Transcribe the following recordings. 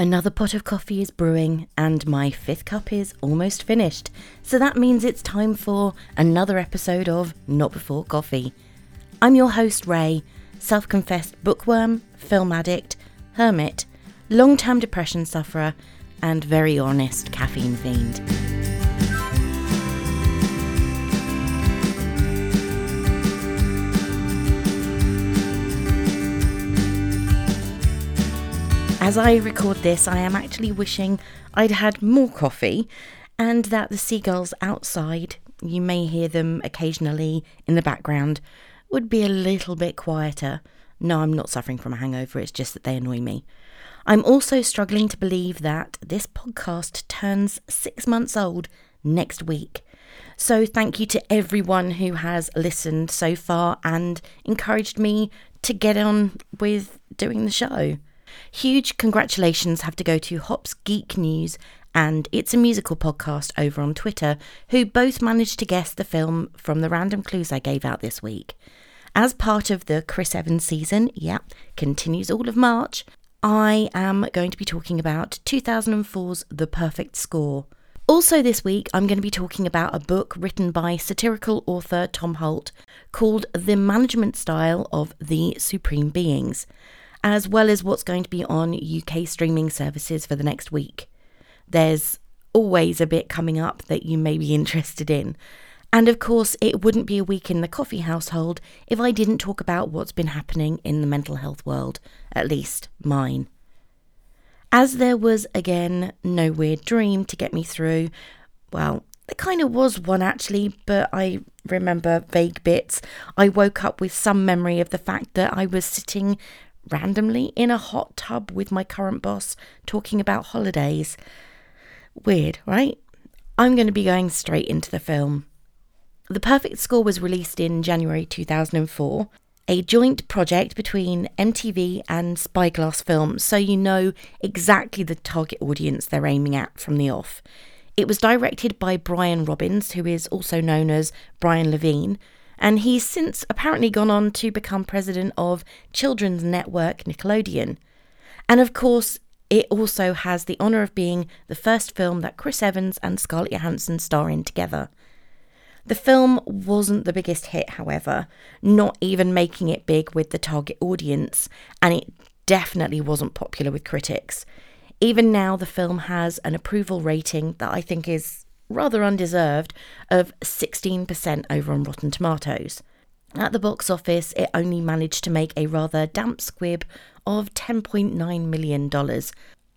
Another pot of coffee is brewing, and my fifth cup is almost finished. So that means it's time for another episode of Not Before Coffee. I'm your host, Ray, self confessed bookworm, film addict, hermit, long term depression sufferer, and very honest caffeine fiend. As I record this, I am actually wishing I'd had more coffee and that the seagulls outside, you may hear them occasionally in the background, would be a little bit quieter. No, I'm not suffering from a hangover, it's just that they annoy me. I'm also struggling to believe that this podcast turns six months old next week. So, thank you to everyone who has listened so far and encouraged me to get on with doing the show. Huge congratulations have to go to Hops Geek News and It's a Musical podcast over on Twitter, who both managed to guess the film from the random clues I gave out this week. As part of the Chris Evans season, yeah, continues all of March, I am going to be talking about 2004's The Perfect Score. Also, this week, I'm going to be talking about a book written by satirical author Tom Holt called The Management Style of the Supreme Beings as well as what's going to be on UK streaming services for the next week. There's always a bit coming up that you may be interested in. And of course, it wouldn't be a week in the coffee household if I didn't talk about what's been happening in the mental health world, at least mine. As there was again no weird dream to get me through, well, there kind of was one actually, but I remember vague bits. I woke up with some memory of the fact that I was sitting randomly in a hot tub with my current boss talking about holidays. Weird, right? I'm going to be going straight into the film. The Perfect Score was released in January 2004, a joint project between MTV and Spyglass Films, so you know exactly the target audience they're aiming at from the off. It was directed by Brian Robbins, who is also known as Brian Levine, and he's since apparently gone on to become president of children's network Nickelodeon. And of course, it also has the honour of being the first film that Chris Evans and Scarlett Johansson star in together. The film wasn't the biggest hit, however, not even making it big with the target audience, and it definitely wasn't popular with critics. Even now, the film has an approval rating that I think is rather undeserved, of 16% over on Rotten Tomatoes. At the box office, it only managed to make a rather damp squib of $10.9 million.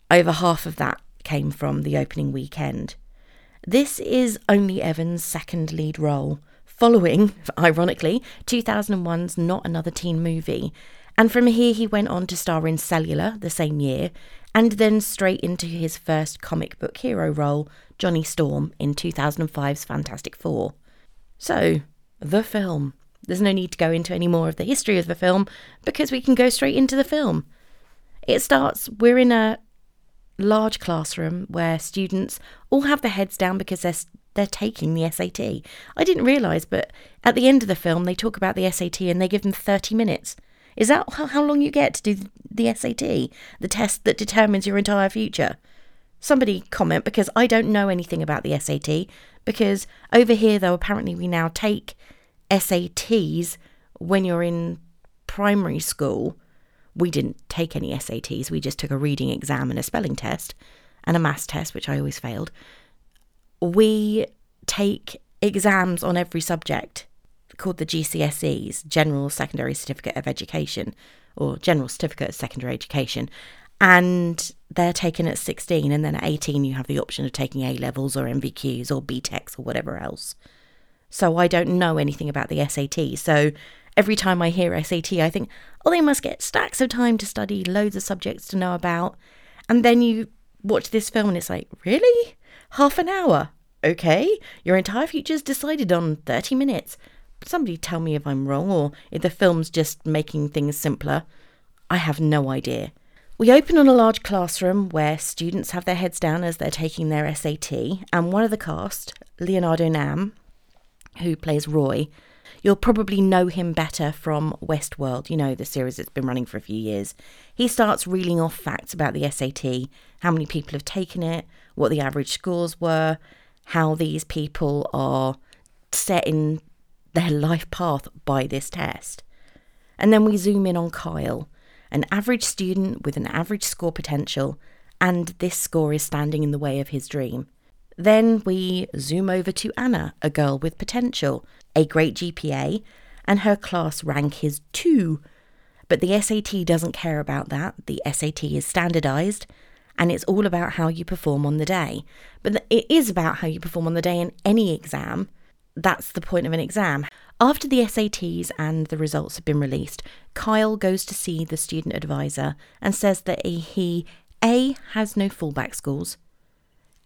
Over half of that came from the opening weekend. This is only Evans' second lead role, following, ironically, 2001's Not Another Teen Movie. And from here, he went on to star in Cellular the same year, and then straight into his first comic book hero role, Johnny Storm, in 2005's Fantastic Four. So, the film. There's no need to go into any more of the history of the film because we can go straight into the film. It starts, we're in a large classroom where students all have their heads down because they're they're taking the SAT. I didn't realise, but at the end of the film, they talk about the SAT and they give them 30 minutes. Is that how long you get to do the SAT, the test that determines your entire future? Somebody comment because I don't know anything about the SAT. Because over here, though, apparently we now take SATs when you're in primary school. We didn't take any SATs, we just took a reading exam and a spelling test and a maths test, which I always failed. We take exams on every subject called the GCSEs, General Secondary Certificate of Education, or General Certificate of Secondary Education. And they're taken at 16, and then at 18, you have the option of taking A levels or NVQs or BTECs or whatever else. So I don't know anything about the SAT. So every time I hear SAT, I think, oh, they must get stacks of time to study, loads of subjects to know about. And then you watch this film and it's like, really? Half an hour? Okay, your entire future's decided on 30 minutes somebody tell me if I'm wrong or if the film's just making things simpler. I have no idea. We open on a large classroom where students have their heads down as they're taking their SAT, and one of the cast, Leonardo Nam, who plays Roy, You'll probably know him better from Westworld, you know, the series that's been running for a few years. He starts reeling off facts about the SAT, how many people have taken it, what the average scores were, how these people are set in their life path by this test. And then we zoom in on Kyle, an average student with an average score potential, and this score is standing in the way of his dream. Then we zoom over to Anna, a girl with potential, a great GPA, and her class rank is 2. But the SAT doesn't care about that. The SAT is standardized and it's all about how you perform on the day. But it is about how you perform on the day in any exam. That's the point of an exam. After the SATs and the results have been released, Kyle goes to see the student advisor and says that he A has no fallback schools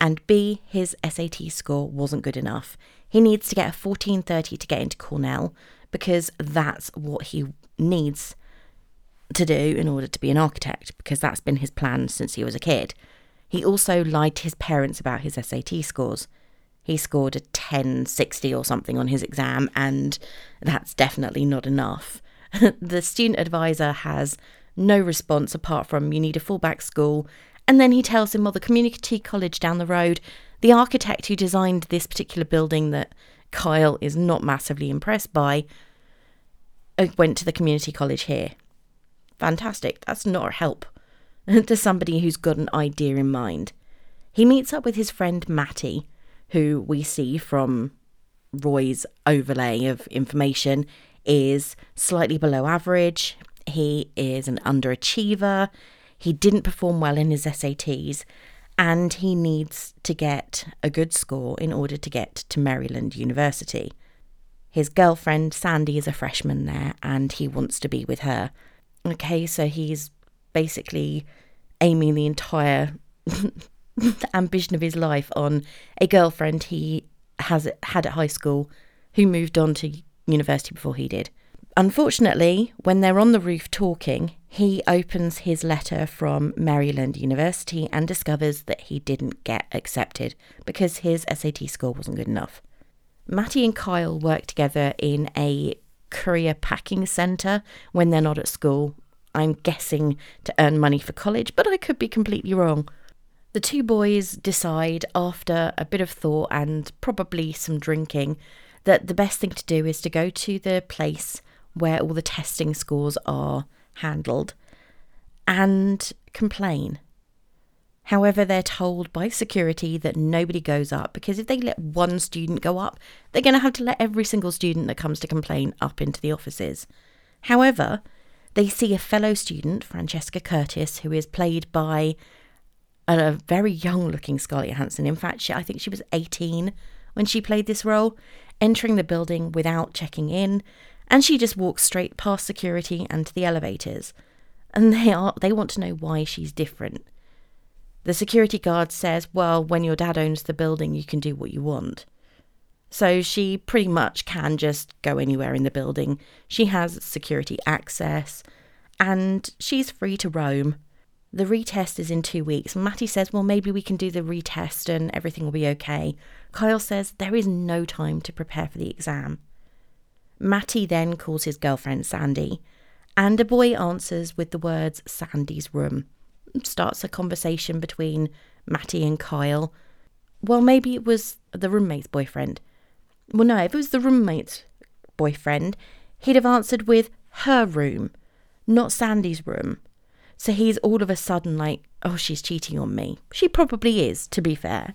and B his SAT score wasn't good enough. He needs to get a 1430 to get into Cornell because that's what he needs to do in order to be an architect because that's been his plan since he was a kid. He also lied to his parents about his SAT scores. He scored a 1060 or something on his exam, and that's definitely not enough. the student advisor has no response apart from you need a fallback school. And then he tells him, well, the community college down the road, the architect who designed this particular building that Kyle is not massively impressed by, uh, went to the community college here fantastic. That's not a help to somebody who's got an idea in mind. He meets up with his friend Matty, who we see from Roy's overlay of information is slightly below average. He is an underachiever. He didn't perform well in his SATs and he needs to get a good score in order to get to Maryland University. His girlfriend Sandy is a freshman there and he wants to be with her. Okay, so he's basically aiming the entire ambition of his life on a girlfriend he has had at high school who moved on to university before he did. Unfortunately, when they're on the roof talking, he opens his letter from Maryland University and discovers that he didn't get accepted because his SAT score wasn't good enough. Matty and Kyle work together in a courier packing centre when they're not at school. I'm guessing to earn money for college, but I could be completely wrong. The two boys decide, after a bit of thought and probably some drinking, that the best thing to do is to go to the place where all the testing scores are handled and complain. However, they're told by security that nobody goes up because if they let one student go up, they're going to have to let every single student that comes to complain up into the offices. However, they see a fellow student, Francesca Curtis, who is played by a very young looking Scarlett Johansson. In fact, she, I think she was 18 when she played this role, entering the building without checking in, and she just walks straight past security and to the elevators. And they are they want to know why she's different. The security guard says, Well, when your dad owns the building, you can do what you want. So she pretty much can just go anywhere in the building. She has security access and she's free to roam. The retest is in two weeks. Matty says, Well, maybe we can do the retest and everything will be okay. Kyle says, There is no time to prepare for the exam. Matty then calls his girlfriend Sandy, and a boy answers with the words Sandy's room starts a conversation between Matty and Kyle. Well, maybe it was the roommate's boyfriend. Well, no, if it was the roommate's boyfriend, he'd have answered with her room, not Sandy's room. So he's all of a sudden like, oh, she's cheating on me. She probably is, to be fair.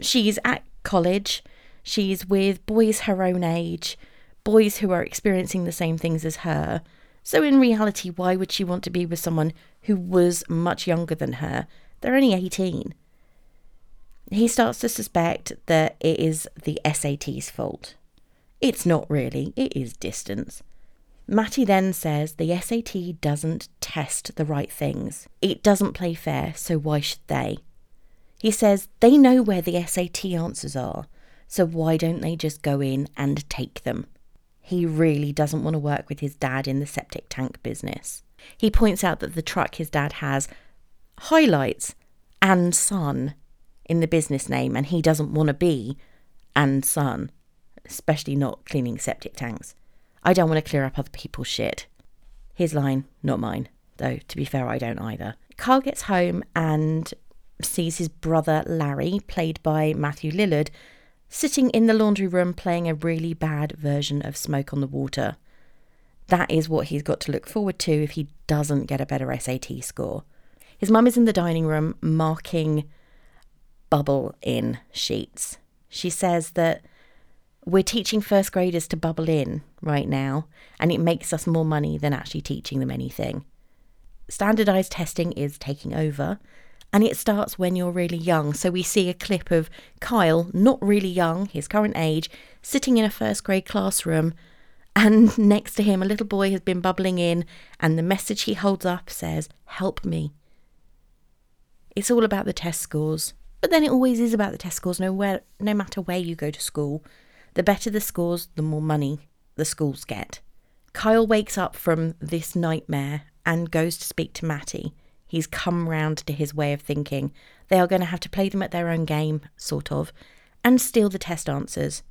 She's at college, she's with boys her own age, boys who are experiencing the same things as her. So, in reality, why would she want to be with someone who was much younger than her? They're only 18. He starts to suspect that it is the SAT's fault. It's not really, it is distance. Matty then says the SAT doesn't test the right things. It doesn't play fair, so why should they? He says they know where the SAT answers are, so why don't they just go in and take them? he really doesn't want to work with his dad in the septic tank business. He points out that the truck his dad has highlights and son in the business name, and he doesn't want to be and son. especially not cleaning septic tanks. I don't want to clear up other people's shit. His line, not mine. Though, to be fair, I don't either. Carl gets home and sees his brother Larry, played by Matthew Lillard, sitting in the laundry room playing a really bad version of Smoke on the Water. That is what he's got to look forward to if he doesn't get a better SAT score. His mum is in the dining room marking bubble in sheets. She says that we're teaching first graders to bubble in right now, and it makes us more money than actually teaching them anything. Standardized testing is taking over, and it starts when you're really young. So we see a clip of Kyle, not really young, his current age, sitting in a first grade classroom, and next to him, a little boy has been bubbling in, and the message he holds up says, Help me. It's all about the test scores, but then it always is about the test scores, no, where, no matter where you go to school. The better the scores, the more money the schools get. Kyle wakes up from this nightmare and goes to speak to Matty. He's come round to his way of thinking. They are going to have to play them at their own game, sort of, and steal the test answers.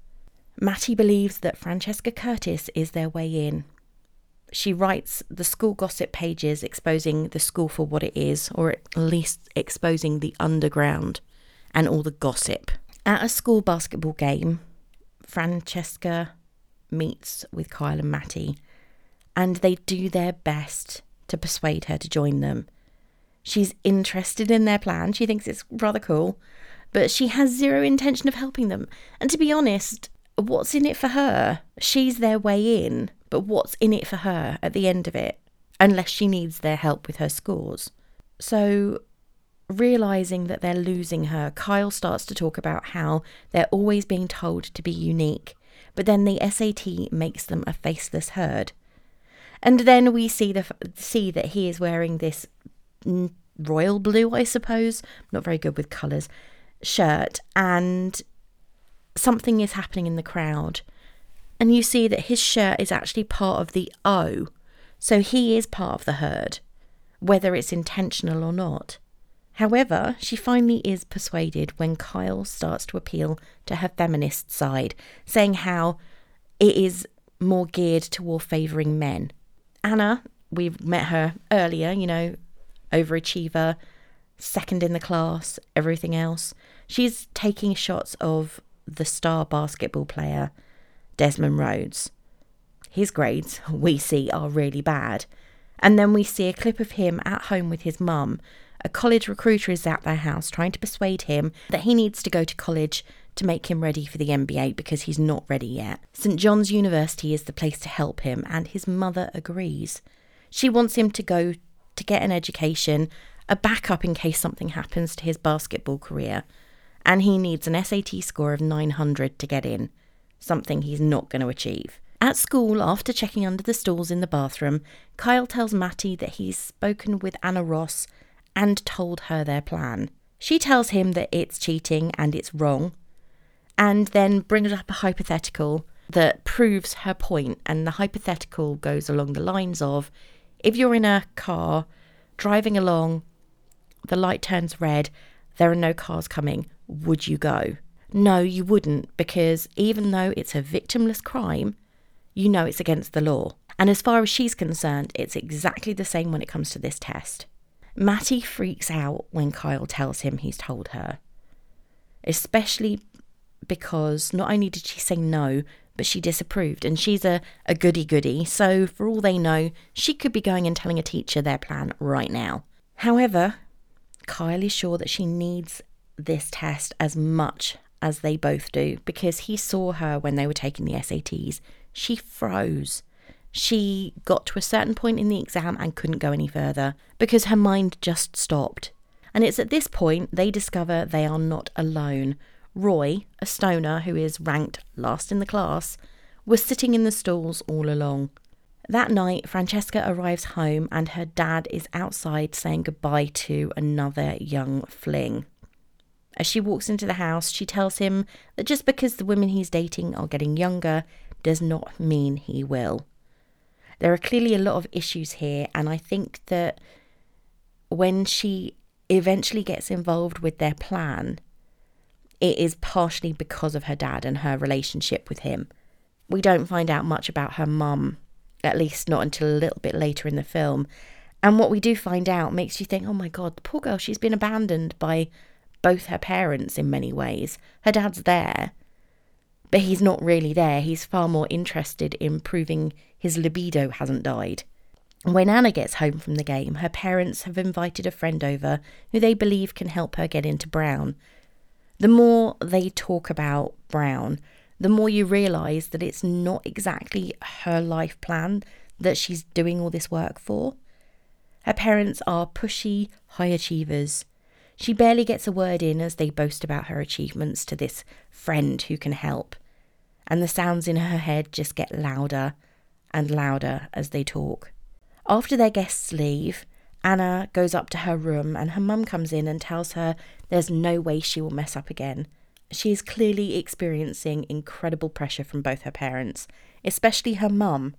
Matty believes that Francesca Curtis is their way in. She writes the school gossip pages exposing the school for what it is, or at least exposing the underground and all the gossip. At a school basketball game, Francesca meets with Kyle and Matty, and they do their best to persuade her to join them. She's interested in their plan, she thinks it's rather cool, but she has zero intention of helping them. And to be honest, what's in it for her? She's their way in, but what's in it for her at the end of it? Unless she needs their help with her scores. So, realizing that they're losing her, Kyle starts to talk about how they're always being told to be unique, but then the SAT makes them a faceless herd. And then we see the see that he is wearing this royal blue, I suppose, not very good with colours, shirt, and something is happening in the crowd. And you see that his shirt is actually part of the O, so he is part of the herd, whether it's intentional or not. However, she finally is persuaded when Kyle starts to appeal to her feminist side, saying how it is more geared toward favouring men. Anna, we've met her earlier, you know, overachiever, second in the class, everything else. She's taking shots of the star basketball player, Desmond Rhodes. His grades, we see, are really bad. And then we see a clip of him at home with his mum a college recruiter is at their house trying to persuade him that he needs to go to college to make him ready for the NBA because he's not ready yet. St John's University is the place to help him, and his mother agrees. She wants him to go to get an education, a backup in case something happens to his basketball career, and he needs an SAT score of 900 to get in, something he's not going to achieve. At school, after checking under the stalls in the bathroom, Kyle tells Matty that he's spoken with Anna Ross and told her their plan. She tells him that it's cheating and it's wrong, and then brings up a hypothetical that proves her point. And the hypothetical goes along the lines of if you're in a car driving along, the light turns red, there are no cars coming, would you go? No, you wouldn't, because even though it's a victimless crime, you know it's against the law. And as far as she's concerned, it's exactly the same when it comes to this test. Matty freaks out when Kyle tells him he's told her, especially because not only did she say no, but she disapproved, and she's a, a goody goody, so for all they know, she could be going and telling a teacher their plan right now. However, Kyle is sure that she needs this test as much as they both do because he saw her when they were taking the SATs. She froze she got to a certain point in the exam and couldn't go any further because her mind just stopped. And it's at this point they discover they are not alone. Roy, a stoner who is ranked last in the class, was sitting in the stalls all along. That night, Francesca arrives home and her dad is outside saying goodbye to another young fling. As she walks into the house, she tells him that just because the women he's dating are getting younger does not mean he will. There are clearly a lot of issues here, and I think that when she eventually gets involved with their plan, it is partially because of her dad and her relationship with him. We don't find out much about her mum, at least not until a little bit later in the film. And what we do find out makes you think, oh my God, the poor girl, she's been abandoned by both her parents in many ways. Her dad's there, but he's not really there. He's far more interested in proving his libido hasn't died. When Anna gets home from the game, her parents have invited a friend over who they believe can help her get into Brown. The more they talk about Brown, the more you realise that it's not exactly her life plan that she's doing all this work for. Her parents are pushy high achievers. She barely gets a word in as they boast about her achievements to this friend who can help. And the sounds in her head just get louder and louder as they talk. After their guests leave, Anna goes up to her room and her mum comes in and tells her there's no way she will mess up again. She is clearly experiencing incredible pressure from both her parents, especially her mum.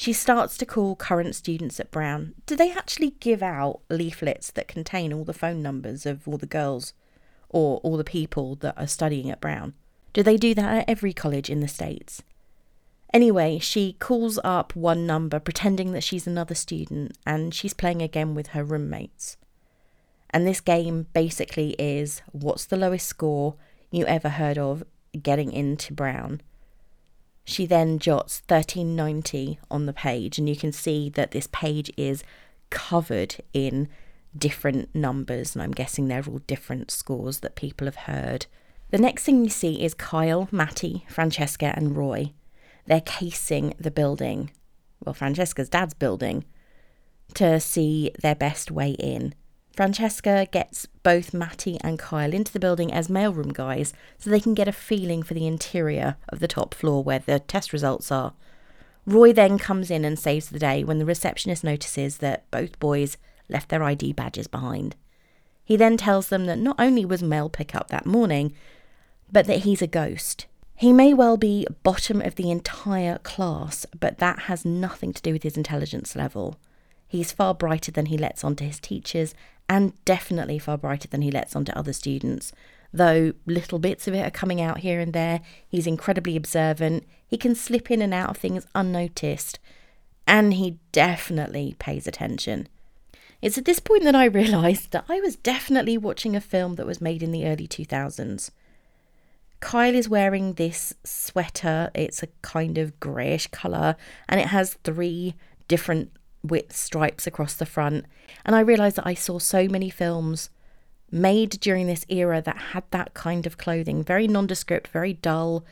She starts to call current students at Brown. Do they actually give out leaflets that contain all the phone numbers of all the girls or all the people that are studying at Brown? Do they do that at every college in the States? Anyway, she calls up one number pretending that she's another student and she's playing again with her roommates. And this game basically is what's the lowest score you ever heard of getting into Brown? She then jots 1390 on the page, and you can see that this page is covered in different numbers, and I'm guessing they're all different scores that people have heard. The next thing you see is Kyle, Matty, Francesca, and Roy. They're casing the building, well, Francesca's dad's building, to see their best way in. Francesca gets both Matty and Kyle into the building as mailroom guys so they can get a feeling for the interior of the top floor where the test results are. Roy then comes in and saves the day when the receptionist notices that both boys left their ID badges behind. He then tells them that not only was mail pickup that morning, but that he's a ghost. He may well be bottom of the entire class, but that has nothing to do with his intelligence level. He's far brighter than he lets on to his teachers, and definitely far brighter than he lets on to other students. Though little bits of it are coming out here and there, he's incredibly observant, he can slip in and out of things unnoticed, and he definitely pays attention. It's at this point that I realised that I was definitely watching a film that was made in the early 2000s. Kyle is wearing this sweater. It's a kind of greyish colour and it has three different width stripes across the front. And I realised that I saw so many films made during this era that had that kind of clothing very nondescript, very dull,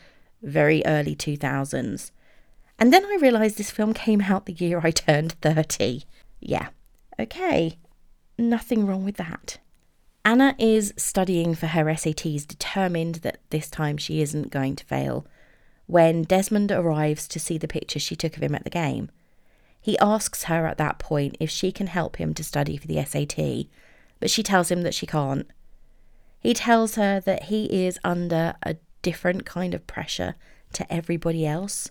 very early 2000s. And then I realised this film came out the year I turned 30. Yeah, okay, nothing wrong with that. Anna is studying for her SATs, determined that this time she isn't going to fail, when Desmond arrives to see the picture she took of him at the game. He asks her at that point if she can help him to study for the SAT, but she tells him that she can't. He tells her that he is under a different kind of pressure to everybody else.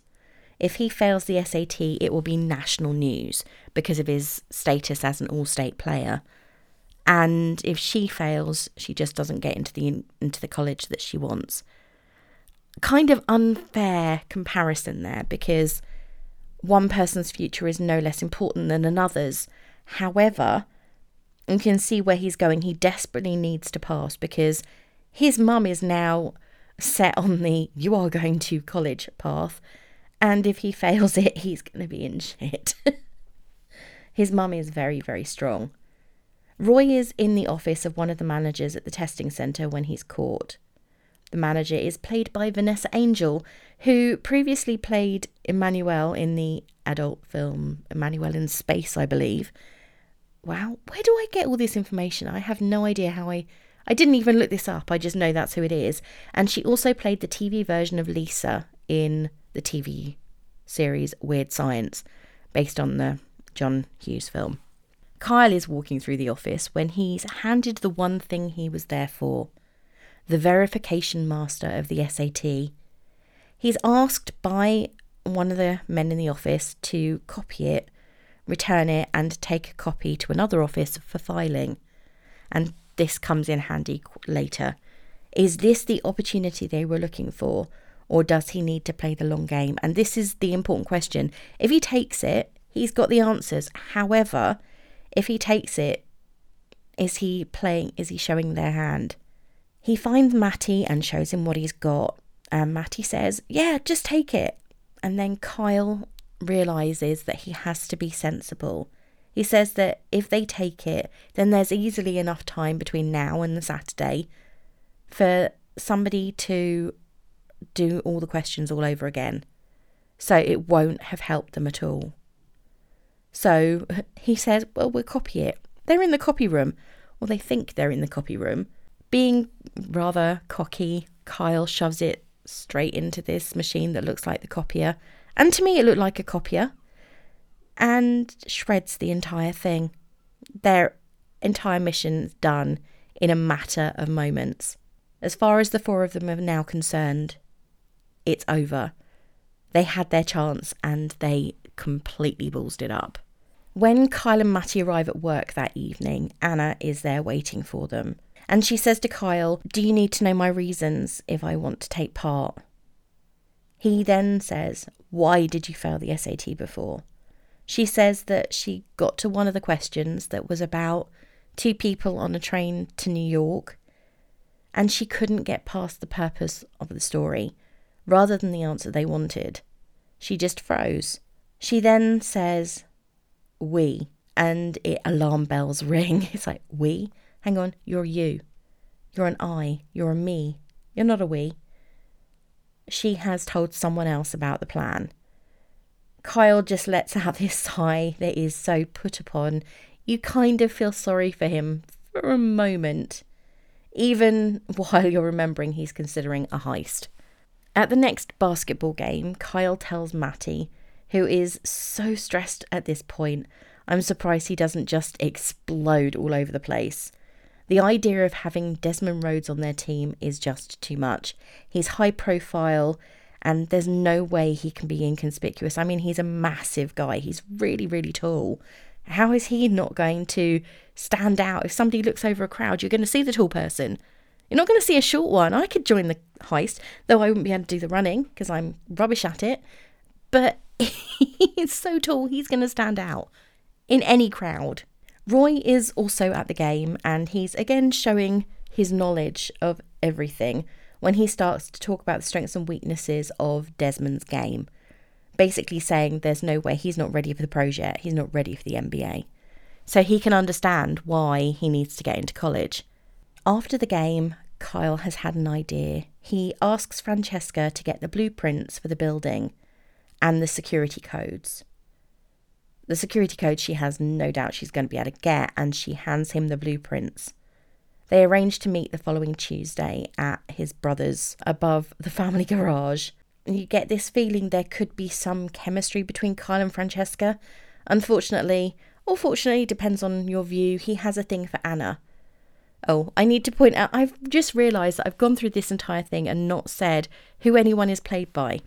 If he fails the SAT, it will be national news because of his status as an all state player and if she fails, she just doesn't get into the into the college that she wants. Kind of unfair comparison there because one person's future is no less important than another's. However, you can see where he's going. He desperately needs to pass because his mum is now set on the you are going to college path. And if he fails it, he's going to be in shit. his mum is very, very strong. Roy is in the office of one of the managers at the testing centre when he's caught. The manager is played by Vanessa Angel, who previously played Emmanuelle in the adult film Emmanuelle in Space, I believe. Wow, where do I get all this information? I have no idea how I. I didn't even look this up, I just know that's who it is. And she also played the TV version of Lisa in the TV series Weird Science, based on the John Hughes film. Kyle is walking through the office when he's handed the one thing he was there for the verification master of the SAT. He's asked by one of the men in the office to copy it, return it, and take a copy to another office for filing. And this comes in handy later. Is this the opportunity they were looking for? Or does he need to play the long game? And this is the important question. If he takes it, he's got the answers. However, if he takes it, is he playing, is he showing their hand? He finds Matty and shows him what he's got. And Matty says, Yeah, just take it. And then Kyle realizes that he has to be sensible. He says that if they take it, then there's easily enough time between now and the Saturday for somebody to do all the questions all over again. So it won't have helped them at all. So he says, Well, we'll copy it. They're in the copy room. Well, they think they're in the copy room. Being rather cocky, Kyle shoves it straight into this machine that looks like the copier. And to me, it looked like a copier. And shreds the entire thing. Their entire mission's done in a matter of moments. As far as the four of them are now concerned, it's over. They had their chance and they completely ballsed it up. When Kyle and Matty arrive at work that evening, Anna is there waiting for them. And she says to Kyle, Do you need to know my reasons if I want to take part? He then says, Why did you fail the SAT before? She says that she got to one of the questions that was about two people on a train to New York, and she couldn't get past the purpose of the story rather than the answer they wanted. She just froze. She then says, We, and it alarm bells ring. It's like, We? Hang on, you're you. You're an I. You're a me. You're not a we. She has told someone else about the plan. Kyle just lets out this sigh that is so put upon. You kind of feel sorry for him for a moment, even while you're remembering he's considering a heist. At the next basketball game, Kyle tells Matty, who is so stressed at this point, I'm surprised he doesn't just explode all over the place. The idea of having Desmond Rhodes on their team is just too much. He's high profile and there's no way he can be inconspicuous. I mean, he's a massive guy, he's really, really tall. How is he not going to stand out? If somebody looks over a crowd, you're going to see the tall person. You're not going to see a short one. I could join the heist, though I wouldn't be able to do the running because I'm rubbish at it. But he's so tall, he's going to stand out in any crowd. Roy is also at the game and he's again showing his knowledge of everything when he starts to talk about the strengths and weaknesses of Desmond's game. Basically, saying there's no way he's not ready for the pros yet, he's not ready for the NBA. So he can understand why he needs to get into college. After the game, Kyle has had an idea. He asks Francesca to get the blueprints for the building and the security codes. The security code she has no doubt she's going to be able to get, and she hands him the blueprints. They arrange to meet the following Tuesday at his brother's above the family garage. You get this feeling there could be some chemistry between Kyle and Francesca. Unfortunately, or fortunately, depends on your view, he has a thing for Anna. Oh, I need to point out, I've just realised that I've gone through this entire thing and not said who anyone is played by.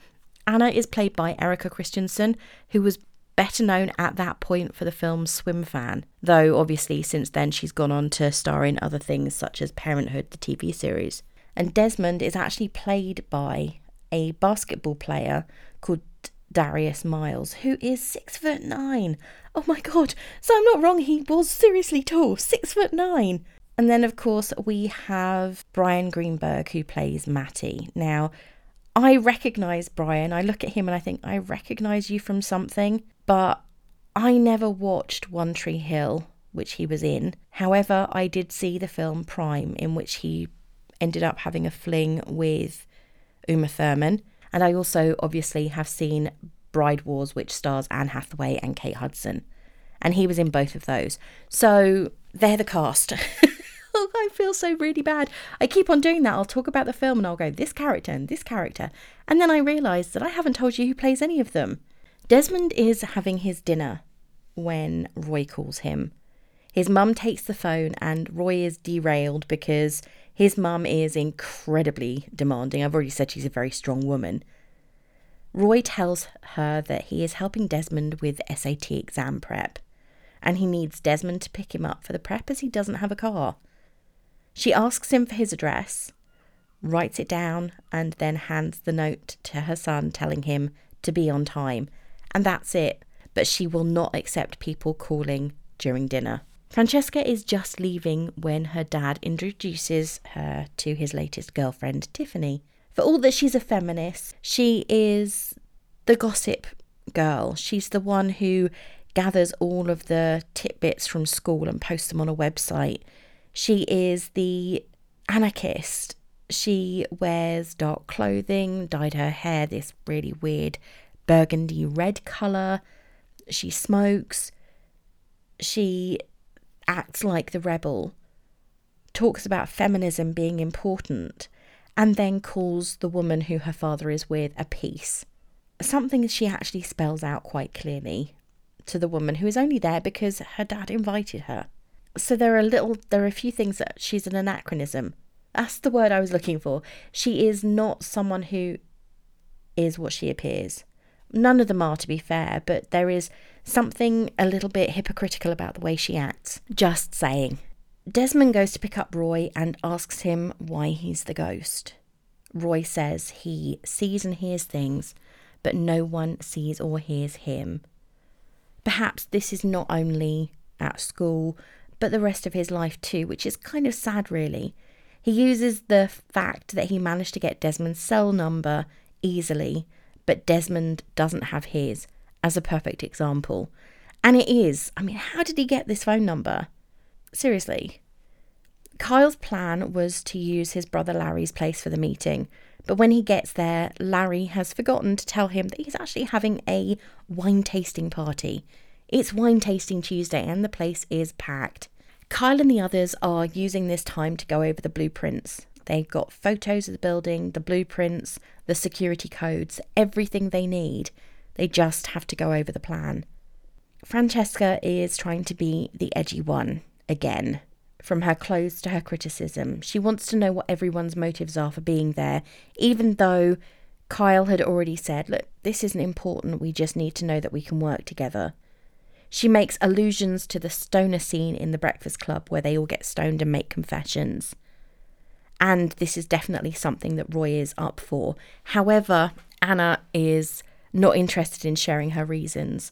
Anna is played by Erika Christensen, who was better known at that point for the film Swimfan, though obviously since then she's gone on to star in other things such as Parenthood, the TV series. And Desmond is actually played by a basketball player called Darius Miles, who is six foot nine. Oh my god, so I'm not wrong, he was seriously tall, six foot nine. And then, of course, we have Bryan Greenberg who plays Matty. Now, I recognise Bryan. I look at him and I think, I recognise you from something, but I never watched One Tree Hill, which he was in. However, I did see the film Prime, in which he ended up having a fling with Uma Thurman. And I also obviously have seen Bride Wars, which stars Anne Hathaway and Kate Hudson. And he was in both of those. So they're the cast. oh, I feel so really bad. I keep on doing that. I'll talk about the film and I'll go, this character and this character. And then I realise that I haven't told you who plays any of them. Desmond is having his dinner when Roy calls him. His mum takes the phone and Roy is derailed because his mum is incredibly demanding. I've already said she's a very strong woman. Roy tells her that he is helping Desmond with SAT exam prep and he needs Desmond to pick him up for the prep as he doesn't have a car. She asks him for his address. writes it down, and then hands the note to her son telling him to be on time. And that's it. But she will not accept people calling during dinner. Francesca is just leaving when her dad introduces her to his latest girlfriend, Tiffany. For all that she's a feminist, she is the gossip girl. She's the one who gathers all of the tidbits from school and posts them on a website. She is the anarchist. She wears dark clothing, dyed her hair this really weird burgundy red colour. She smokes. She acts like the rebel, talks about feminism being important, and then calls the woman who her father is with a piece. Something she actually spells out quite clearly to the woman who is only there because her dad invited her. So there are little there are a few things that she's an anachronism. That's the word I was looking for. She is not someone who is what she appears. None of them are, to be fair, but there is something a little bit hypocritical about the way she acts. Just saying. Desmond goes to pick up Roy and asks him why he's the ghost. Roy says he sees and hears things, but no one sees or hears him. Perhaps this is not only at school, but the rest of his life too, which is kind of sad, really. He uses the fact that he managed to get Desmond's cell number easily but Desmond doesn't have his as a perfect example. And it is. I mean, how did he get this phone number? Seriously. Kyle's plan was to use his brother Larry's place for the meeting, but when he gets there, Larry has forgotten to tell him that he's actually having a wine tasting party. It's Wine Tasting Tuesday and the place is packed. Kyle and the others are using this time to go over the blueprints. They've got photos of the building, the blueprints, the security codes, everything they need. They just have to go over the plan. Francesca is trying to be the edgy one again. From her clothes to her criticism, she wants to know what everyone's motives are for being there, even though Kyle had already said, Look, this isn't important, we just need to know that we can work together. She makes allusions to the stoner scene in the Breakfast Club where they all get stoned and make confessions and this is definitely something that Roy is up for. However, Anna is not interested in sharing her reasons,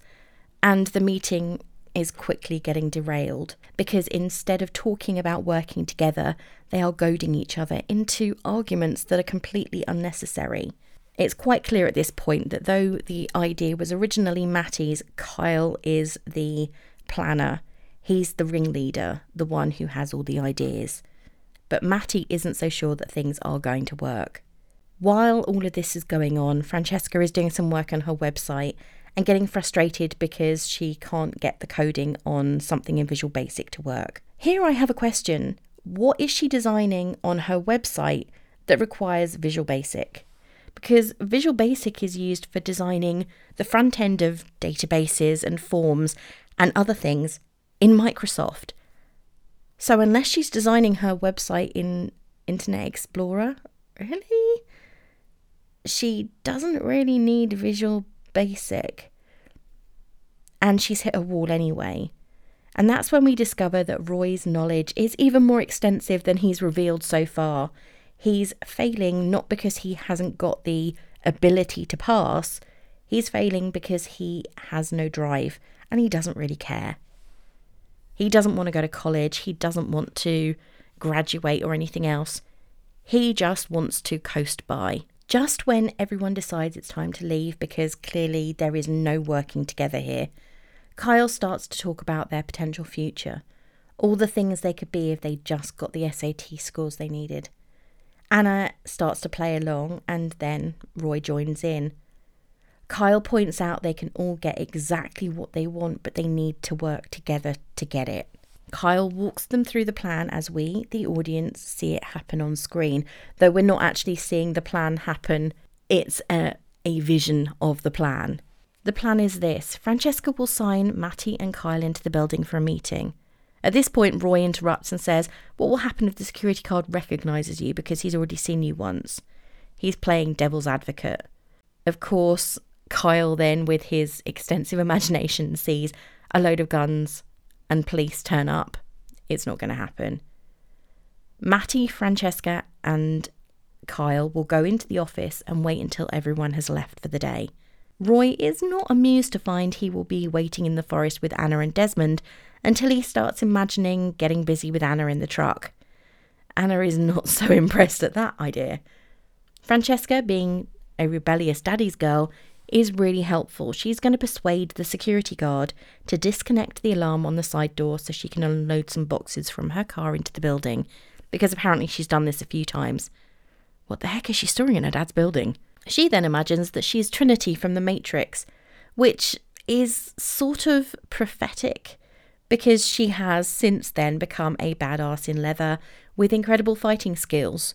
and the meeting is quickly getting derailed because instead of talking about working together, they are goading each other into arguments that are completely unnecessary. It's quite clear at this point that though the idea was originally Matty's, Kyle is the planner. He's the ringleader, the one who has all the ideas but Matty isn't so sure that things are going to work. While all of this is going on, Francesca is doing some work on her website and getting frustrated because she can't get the coding on something in Visual Basic to work. Here I have a question. What is she designing on her website that requires Visual Basic? Because Visual Basic is used for designing the front end of databases and forms and other things in Microsoft. So unless she's designing her website in Internet Explorer, really? She doesn't really need Visual Basic. And she's hit a wall anyway. And that's when we discover that Roy's knowledge is even more extensive than he's revealed so far. He's failing not because he hasn't got the ability to pass, he's failing because he has no drive and he doesn't really care. He doesn't want to go to college. He doesn't want to graduate or anything else. He just wants to coast by. Just when everyone decides it's time to leave because clearly there is no working together here, Kyle starts to talk about their potential future, all the things they could be if they just got the SAT scores they needed. Anna starts to play along, and then Roy joins in. Kyle points out they can all get exactly what they want, but they need to work together to get it. Kyle walks them through the plan as we, the audience, see it happen on screen. Though we're not actually seeing the plan happen, it's a, a vision of the plan. The plan is this Francesca will sign Matty and Kyle into the building for a meeting. At this point, Roy interrupts and says, What will happen if the security guard recognises you because he's already seen you once? He's playing devil's advocate. Of course, Kyle then, with his extensive imagination, sees a load of guns and police turn up. It's not going to happen. Matty, Francesca, and Kyle will go into the office and wait until everyone has left for the day. Roy is not amused to find he will be waiting in the forest with Anna and Desmond until he starts imagining getting busy with Anna in the truck. Anna is not so impressed at that idea. Francesca, being a rebellious daddy's girl, is really helpful. She's going to persuade the security guard to disconnect the alarm on the side door so she can unload some boxes from her car into the building, because apparently she's done this a few times. What the heck is she storing in her dad's building? She then imagines that she's Trinity from The Matrix, which is sort of prophetic because she has since then become a badass in leather with incredible fighting skills.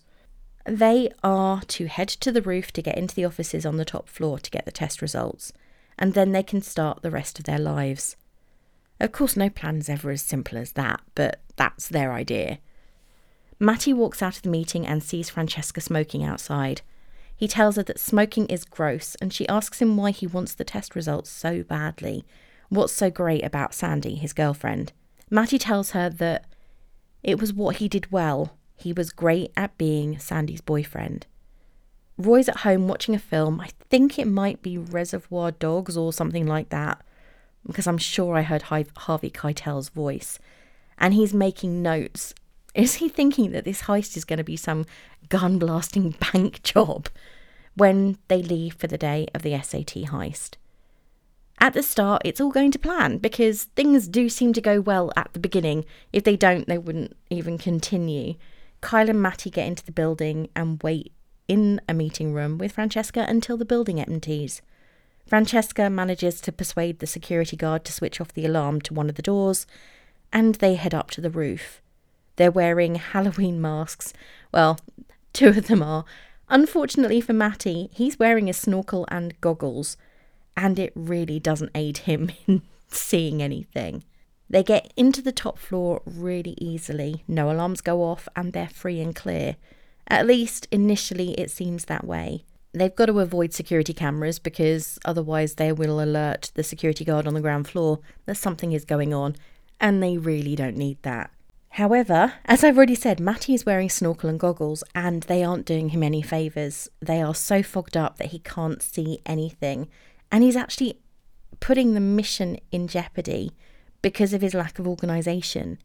They are to head to the roof to get into the offices on the top floor to get the test results, and then they can start the rest of their lives. Of course, no plan is ever as simple as that, but that's their idea. Matty walks out of the meeting and sees Francesca smoking outside. He tells her that smoking is gross, and she asks him why he wants the test results so badly. What's so great about Sandy, his girlfriend? Matty tells her that it was what he did well. He was great at being Sandy's boyfriend. Roy's at home watching a film. I think it might be Reservoir Dogs or something like that, because I'm sure I heard Harvey Keitel's voice. And he's making notes is he thinking that this heist is going to be some gun blasting bank job when they leave for the day of the SAT heist? At the start, it's all going to plan because things do seem to go well at the beginning. If they don't, they wouldn't even continue. Kyle and Matty get into the building and wait in a meeting room with Francesca until the building empties. Francesca manages to persuade the security guard to switch off the alarm to one of the doors, and they head up to the roof. They're wearing Halloween masks. Well, two of them are. Unfortunately for Matty, he's wearing a snorkel and goggles, and it really doesn't aid him in seeing anything. They get into the top floor really easily. No alarms go off, and they're free and clear. At least initially, it seems that way. They've got to avoid security cameras because otherwise they will alert the security guard on the ground floor that something is going on, and they really don't need that. However, as I've already said, Matty is wearing snorkel and goggles, and they aren't doing him any favours. They are so fogged up that he can't see anything, and he's actually putting the mission in jeopardy because of his lack of organisation.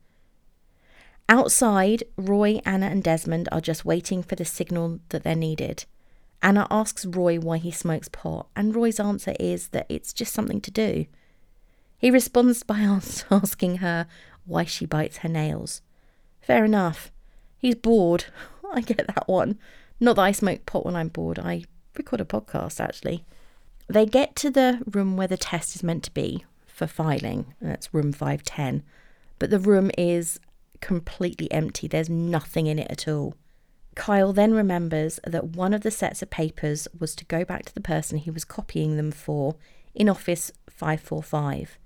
Outside, Roy, Anna, and Desmond are just waiting for the signal that they're needed. Anna asks Roy why he smokes pot, and Roy's answer is that it's just something to do. He responds by asking her why she bites her nails. Fair enough. He's bored. I get that one. Not that I smoke pot when I'm bored. I record a podcast, actually. They get to the room where the test is meant to be for filing. That's room 510. But the room is completely empty. There's nothing in it at all. Kyle then remembers that one of the sets of papers was to go back to the person he was copying them for in Office 545.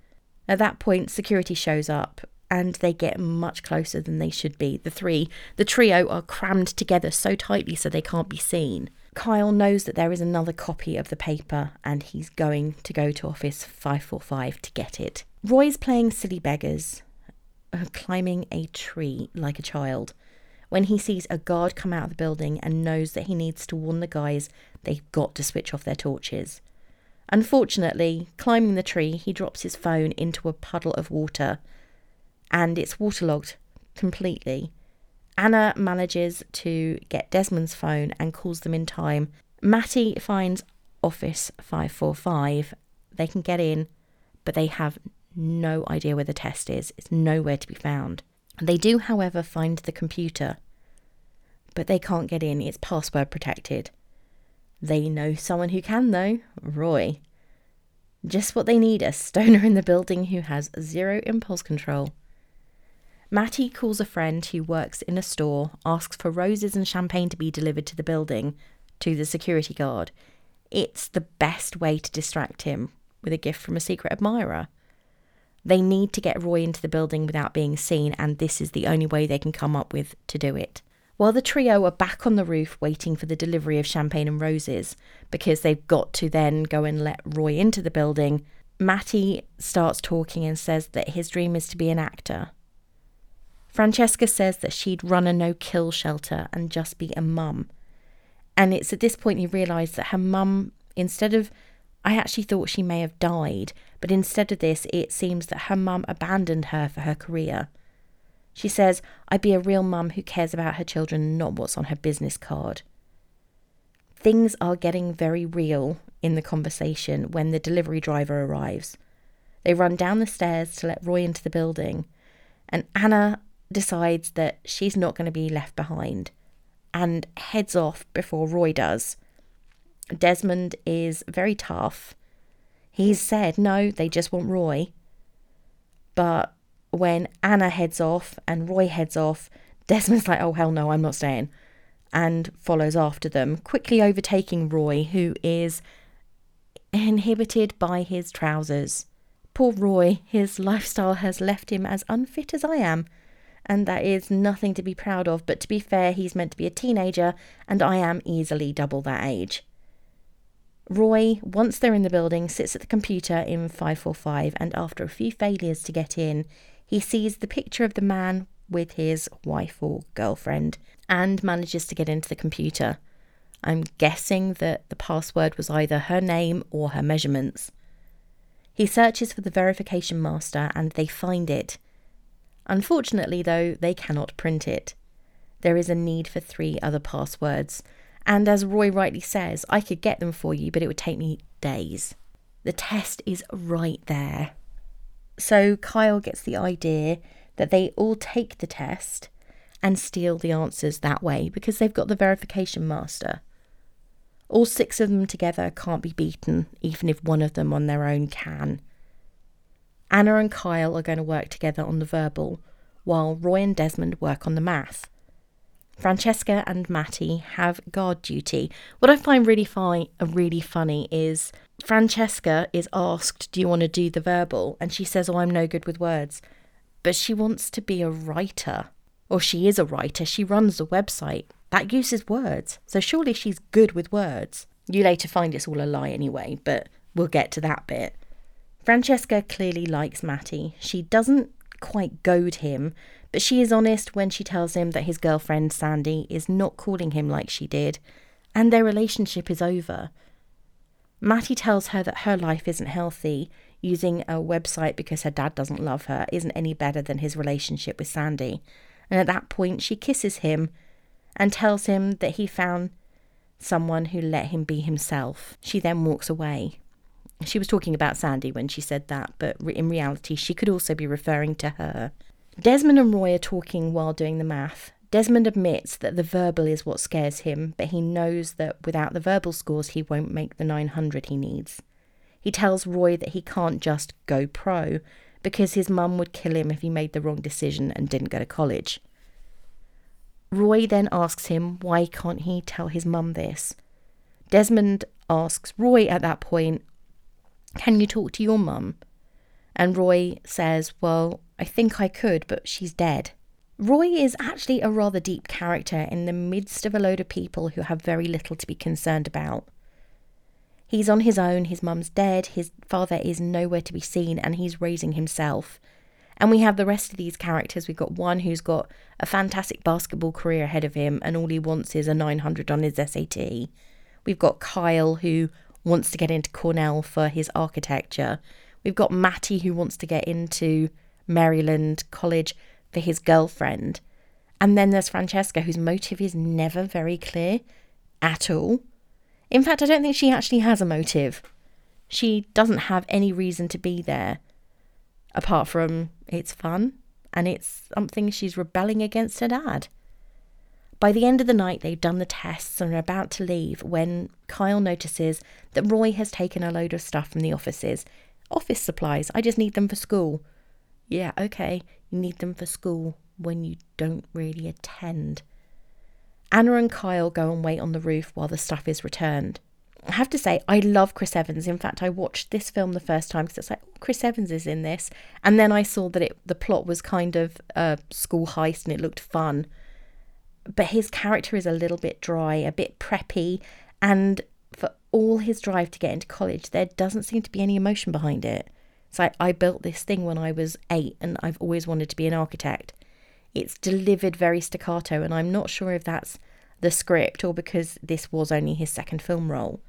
At that point, security shows up and they get much closer than they should be. The three, the trio, are crammed together so tightly so they can't be seen. Kyle knows that there is another copy of the paper and he's going to go to Office 545 to get it. Roy's playing silly beggars, uh, climbing a tree like a child, when he sees a guard come out of the building and knows that he needs to warn the guys they've got to switch off their torches. Unfortunately, climbing the tree, he drops his phone into a puddle of water and it's waterlogged completely. Anna manages to get Desmond's phone and calls them in time. Matty finds Office 545. They can get in, but they have no idea where the test is. It's nowhere to be found. They do, however, find the computer, but they can't get in. It's password protected. They know someone who can, though Roy. Just what they need a stoner in the building who has zero impulse control. Matty calls a friend who works in a store, asks for roses and champagne to be delivered to the building to the security guard. It's the best way to distract him with a gift from a secret admirer. They need to get Roy into the building without being seen, and this is the only way they can come up with to do it. While the trio are back on the roof waiting for the delivery of champagne and roses, because they've got to then go and let Roy into the building, Matty starts talking and says that his dream is to be an actor. Francesca says that she'd run a no kill shelter and just be a mum. And it's at this point you realise that her mum, instead of, I actually thought she may have died, but instead of this, it seems that her mum abandoned her for her career. She says, I'd be a real mum who cares about her children, not what's on her business card. Things are getting very real in the conversation when the delivery driver arrives. They run down the stairs to let Roy into the building, and Anna decides that she's not going to be left behind and heads off before Roy does. Desmond is very tough. He's said no, they just want Roy. But when Anna heads off and Roy heads off, Desmond's like, oh, hell no, I'm not staying, and follows after them, quickly overtaking Roy, who is inhibited by his trousers. Poor Roy, his lifestyle has left him as unfit as I am and that is nothing to be proud of. But to be fair, he's meant to be a teenager, and I am easily double that age. Roy, once they're in the building, sits at the computer in 545, and after a few failures to get in, he sees the picture of the man with his wife or girlfriend and manages to get into the computer. I'm guessing that the password was either her name or her measurements. He searches for the verification master and they find it. Unfortunately, though, they cannot print it. There is a need for three other passwords, and as Roy rightly says, I could get them for you, but it would take me days. The test is right there. So Kyle gets the idea that they all take the test and steal the answers that way because they've got the verification master. All six of them together can't be beaten, even if one of them on their own can. Anna and Kyle are going to work together on the verbal, while Roy and Desmond work on the math. Francesca and Matty have guard duty. What I find really fine, uh, really funny is Francesca is asked, "Do you want to do the verbal?" and she says, "Oh, I'm no good with words," but she wants to be a writer, or she is a writer. She runs a website that uses words, so surely she's good with words. You later find it's all a lie anyway, but we'll get to that bit. Francesca clearly likes Matty. She doesn't quite goad him, but she is honest when she tells him that his girlfriend Sandy is not calling him like she did, and their relationship is over. Matty tells her that her life isn't healthy. Using a website because her dad doesn't love her isn't any better than his relationship with Sandy. And at that point, she kisses him and tells him that he found someone who let him be himself. She then walks away. She was talking about Sandy when she said that, but in reality, she could also be referring to her. Desmond and Roy are talking while doing the math. Desmond admits that the verbal is what scares him, but he knows that without the verbal scores, he won't make the 900 he needs. He tells Roy that he can't just go pro because his mum would kill him if he made the wrong decision and didn't go to college. Roy then asks him why can't he tell his mum this. Desmond asks Roy at that point can you talk to your mum? And Roy says, Well, I think I could, but she's dead. Roy is actually a rather deep character in the midst of a load of people who have very little to be concerned about. He's on his own, his mum's dead, his father is nowhere to be seen, and he's raising himself. And we have the rest of these characters. We've got one who's got a fantastic basketball career ahead of him, and all he wants is a 900 on his SAT. We've got Kyle, who wants to get into Cornell for his architecture. We've got Matty who wants to get into Maryland College for his girlfriend. And then there's Francesca, whose motive is never very clear at all. In fact, I don't think she actually has a motive. She doesn't have any reason to be there apart from it's fun and it's something she's rebelling against her dad. By the end of the night, they've done the tests and are about to leave when Kyle notices that Roy has taken a load of stuff from the offices. Office supplies, I just need them for school. Yeah, okay, you need them for school when you don't really attend. Anna and Kyle go and wait on the roof while the stuff is returned. I have to say, I love Chris Evans. In fact, I watched this film the first time because it's like, oh, Chris Evans is in this. And then I saw that it the plot was kind of a school heist and it looked fun but his character is a little bit dry, a bit preppy, and for all his drive to get into college, there doesn't seem to be any emotion behind it. It's like, I built this thing when I was eight and I've always wanted to be an architect. It's delivered very staccato, and I'm not sure if that's the script or because this was only his second film role.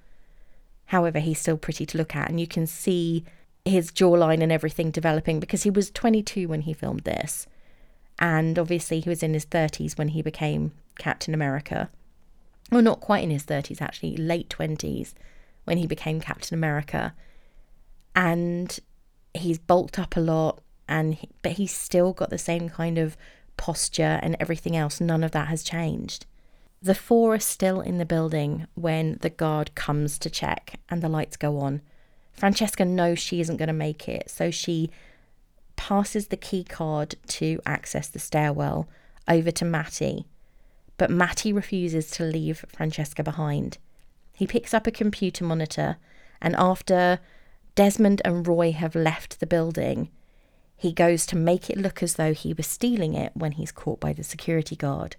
However, he's still pretty to look at, and you can see his jawline and everything developing because he was 22 when he filmed this. And obviously, he was in his 30s when he became Captain America. Well, not quite in his 30s, actually, late 20s when he became Captain America. And he's bulked up a lot, and but he's still got the same kind of posture and everything else. None of that has changed. The four are still in the building when the guard comes to check and the lights go on. Francesca knows she isn't going to make it, so she passes the key card to access the stairwell over to Matty. But Matty refuses to leave Francesca behind. He picks up a computer monitor, and after Desmond and Roy have left the building, he goes to make it look as though he was stealing it when he's caught by the security guard.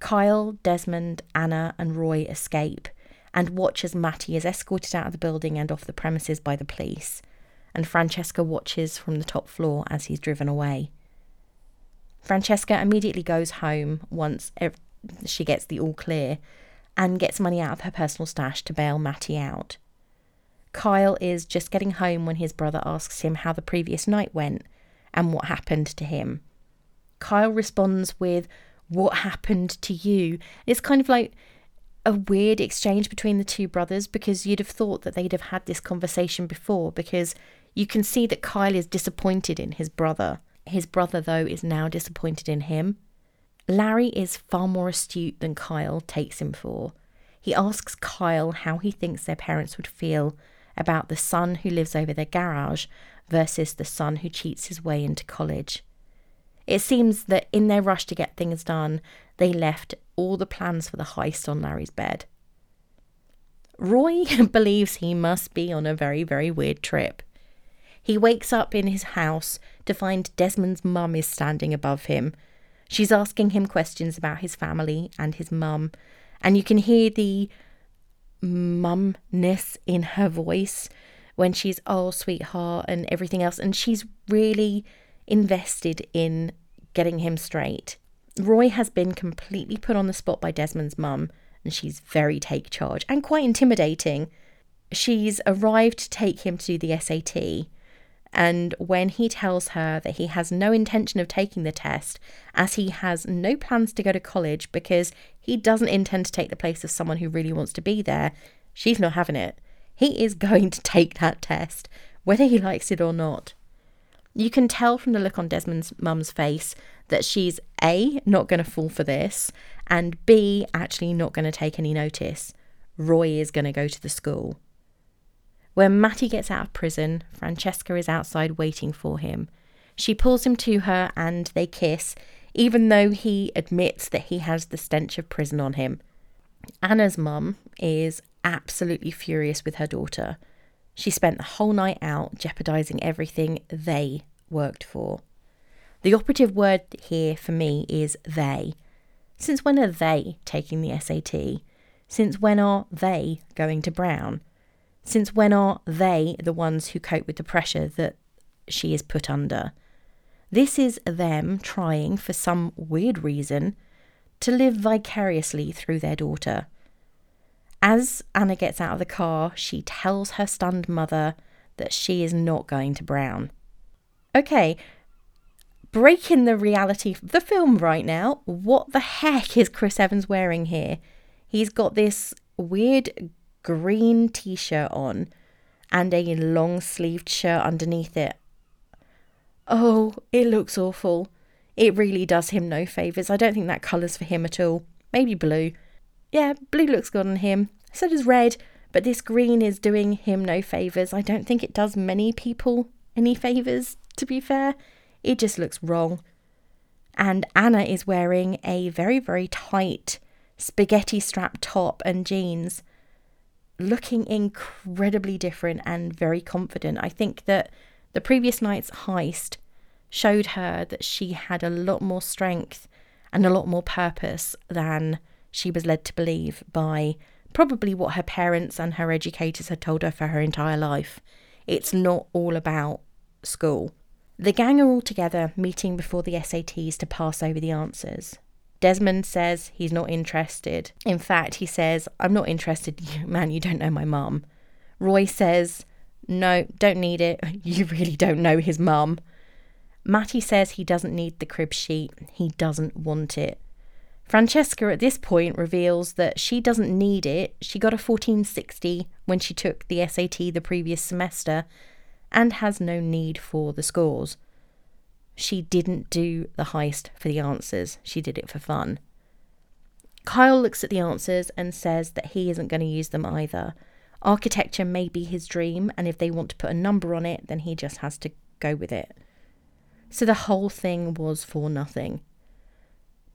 Kyle, Desmond, Anna, and Roy escape and watch as Matty is escorted out of the building and off the premises by the police, and Francesca watches from the top floor as he's driven away. Francesca immediately goes home once she gets the all clear and gets money out of her personal stash to bail Matty out. Kyle is just getting home when his brother asks him how the previous night went and what happened to him. Kyle responds with, What happened to you? It's kind of like a weird exchange between the two brothers because you'd have thought that they'd have had this conversation before because you can see that Kyle is disappointed in his brother. His brother, though, is now disappointed in him. Larry is far more astute than Kyle takes him for. He asks Kyle how he thinks their parents would feel about the son who lives over their garage versus the son who cheats his way into college. It seems that in their rush to get things done, they left all the plans for the heist on Larry's bed. Roy believes he must be on a very, very weird trip. He wakes up in his house to find Desmond's mum is standing above him. She's asking him questions about his family and his mum, and you can hear the mumness in her voice when she's oh sweetheart and everything else. And she's really invested in getting him straight. Roy has been completely put on the spot by desmond's mum and she's very take charge and quite intimidating. She's arrived to take him to the SAT and when he tells her that he has no intention of taking the test, as he has no plans to go to college because he doesn't intend to take the place of someone who really wants to be there, she's not having it. He is going to take that test, whether he likes it or not. You can tell from the look on Desmond's mum's face that she's A, not going to fall for this, and B, actually not going to take any notice. Roy is going to go to the school. When Matty gets out of prison, Francesca is outside waiting for him. She pulls him to her and they kiss, even though he admits that he has the stench of prison on him. Anna's mum is absolutely furious with her daughter. She spent the whole night out jeopardising everything they worked for. The operative word here for me is they. Since when are they taking the SAT? Since when are they going to Brown? Since when are they the ones who cope with the pressure that she is put under? This is them trying, for some weird reason, to live vicariously through their daughter. As Anna gets out of the car, she tells her stunned mother that she is not going to Brown. Okay, breaking the reality of the film right now. What the heck is Chris Evans wearing here? He's got this weird green t shirt on and a long sleeved shirt underneath it. Oh, it looks awful. It really does him no favours. I don't think that colour's for him at all. Maybe blue. Yeah, blue looks good on him. So does red, but this green is doing him no favours. I don't think it does many people any favours, to be fair. It just looks wrong. And Anna is wearing a very, very tight spaghetti strap top and jeans looking incredibly different and very confident. I think that the previous night's heist showed her that she had a lot more strength and a lot more purpose than she was led to believe by probably what her parents and her educators had told her for her entire life. It's not all about school. The gang are all together meeting before the SATs to pass over the answers. Desmond says he's not interested. In fact, he says, I'm not interested. Man, you don't know my mum. Roy says, No, don't need it. You really don't know his mum. Matty says he doesn't need the crib sheet. He doesn't want it. Francesca at this point reveals that she doesn't need it. She got a 1460 when she took the SAT the previous semester and has no need for the scores. She didn't do the heist for the answers, she did it for fun. Kyle looks at the answers and says that he isn't going to use them either. Architecture may be his dream, and if they want to put a number on it, then he just has to go with it. So the whole thing was for nothing.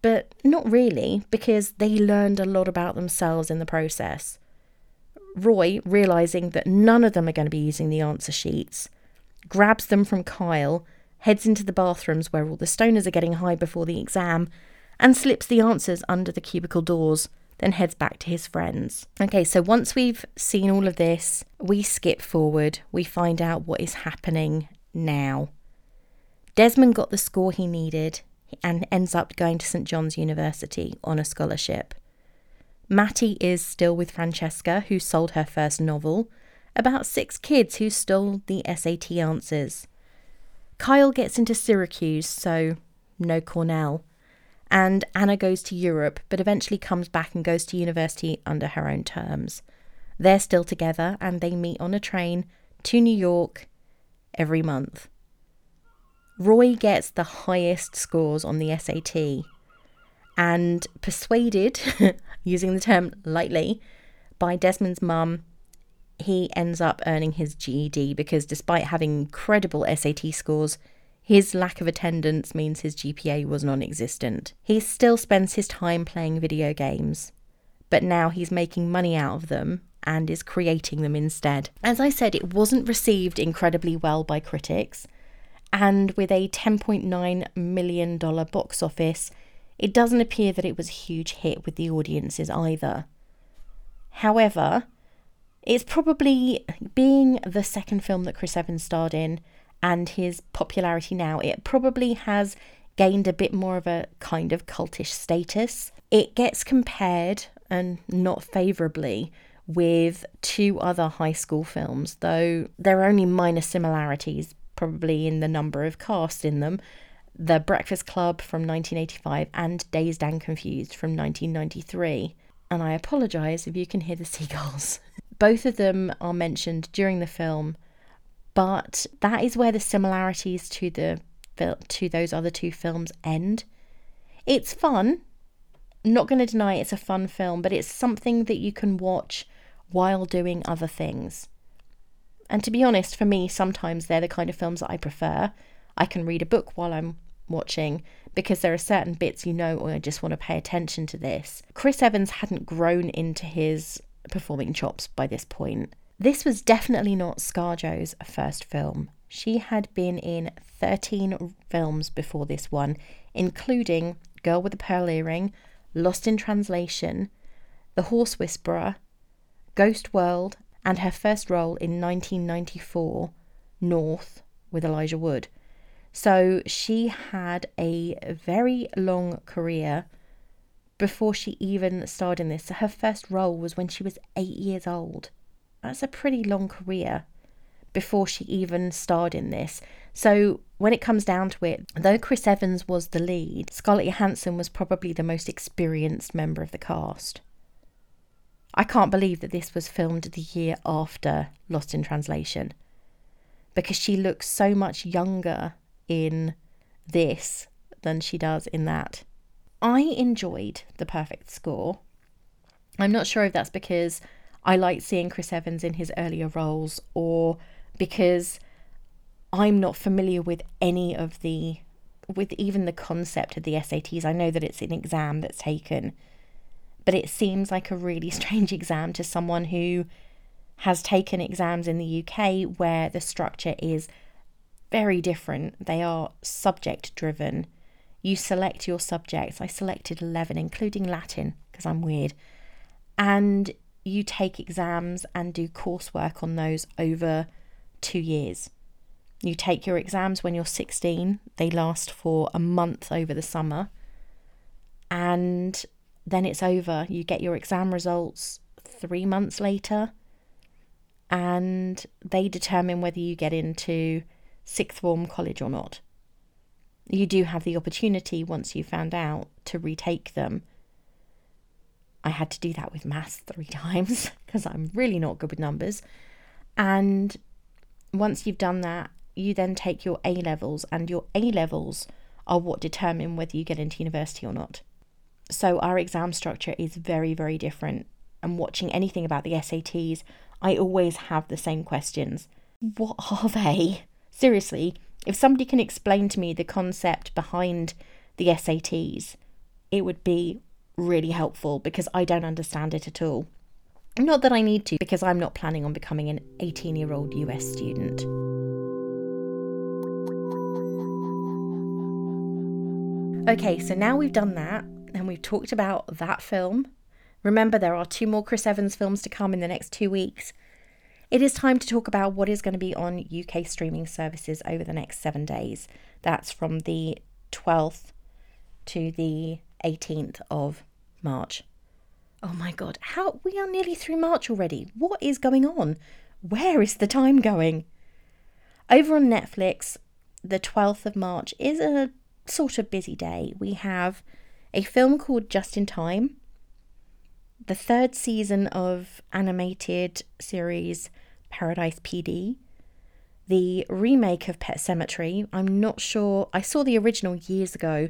But not really, because they learned a lot about themselves in the process. Roy, realizing that none of them are going to be using the answer sheets, grabs them from Kyle, heads into the bathrooms where all the stoners are getting high before the exam, and slips the answers under the cubicle doors, then heads back to his friends. Okay, so once we've seen all of this, we skip forward, we find out what is happening now. Desmond got the score he needed and ends up going to St John's University on a scholarship. Matty is still with Francesca, who sold her first novel, about six kids who stole the SAT answers. Kyle gets into Syracuse, so no Cornell. And Anna goes to Europe, but eventually comes back and goes to university under her own terms. They're still together and they meet on a train to New York every month. Roy gets the highest scores on the SAT and persuaded, using the term lightly, by Desmond's mum, he ends up earning his GED because despite having incredible SAT scores, his lack of attendance means his GPA was non existent. He still spends his time playing video games, but now he's making money out of them and is creating them instead. As I said, it wasn't received incredibly well by critics, and with a $10.9 million box office, it doesn't appear that it was a huge hit with the audiences either. However, it's probably being the second film that Chris Evans starred in and his popularity now, it probably has gained a bit more of a kind of cultish status. It gets compared, and not favourably, with two other high school films, though there are only minor similarities probably in the number of cast in them. The Breakfast Club from 1985 and Dazed and Confused from 1993. And I apologise if you can hear the seagulls. Both of them are mentioned during the film, but that is where the similarities to the to those other two films end. It's fun. I'm not going to deny it's a fun film, but it's something that you can watch while doing other things. And to be honest, for me, sometimes they're the kind of films that I prefer. I can read a book while I'm watching because there are certain bits you know, or I just want to pay attention to this. Chris Evans hadn't grown into his performing chops by this point. This was definitely not Scarjo's first film. She had been in 13 films before this one, including Girl with the Pearl Earring, Lost in Translation, The Horse Whisperer, Ghost World, and her first role in 1994, North, with Elijah Wood. So she had a very long career before she even starred in this. So her first role was when she was eight years old. That's a pretty long career before she even starred in this. So when it comes down to it, though Chris Evans was the lead, Scarlett Johansson was probably the most experienced member of the cast. I can't believe that this was filmed the year after Lost in Translation because she looks so much younger in this than she does in that. I enjoyed the perfect score. I'm not sure if that's because I liked seeing Chris Evans in his earlier roles or because I'm not familiar with any of the with even the concept of the SATs. I know that it's an exam that's taken but it seems like a really strange exam to someone who has taken exams in the UK where the structure is very different. They are subject driven. You select your subjects. I selected 11, including Latin, because I'm weird. And you take exams and do coursework on those over two years. You take your exams when you're 16, they last for a month over the summer and then it's over. You get your exam results three months later, and they determine whether you get into sixth form college or not. You do have the opportunity once you found out to retake them. I had to do that with maths three times because I'm really not good with numbers. And once you've done that, you then take your A levels, and your A levels are what determine whether you get into university or not. So our exam structure is very, very different. And watching anything about the SATs, I always have the same questions. What are they? Seriously, if somebody can explain to me the concept behind the SATs, it would be really helpful because I don't understand it at all. Not that I need to, because I'm not planning on becoming an 18 year old US student. Okay, so now we've done that and we've talked about that film. Remember, there are two more Chris Evans films to come in the next two weeks. It is time to talk about what is going to be on UK streaming services over the next seven days. That's from the 12th to the 18th of March. Oh my god, how we are nearly through March already. What is going on? Where is the time going? Over on Netflix, the 12th of March is a sort of busy day. We have a film called Just in Time, the third season of animated series Paradise PD, the remake of Pet Sematary. I'm not sure, I saw the original years ago.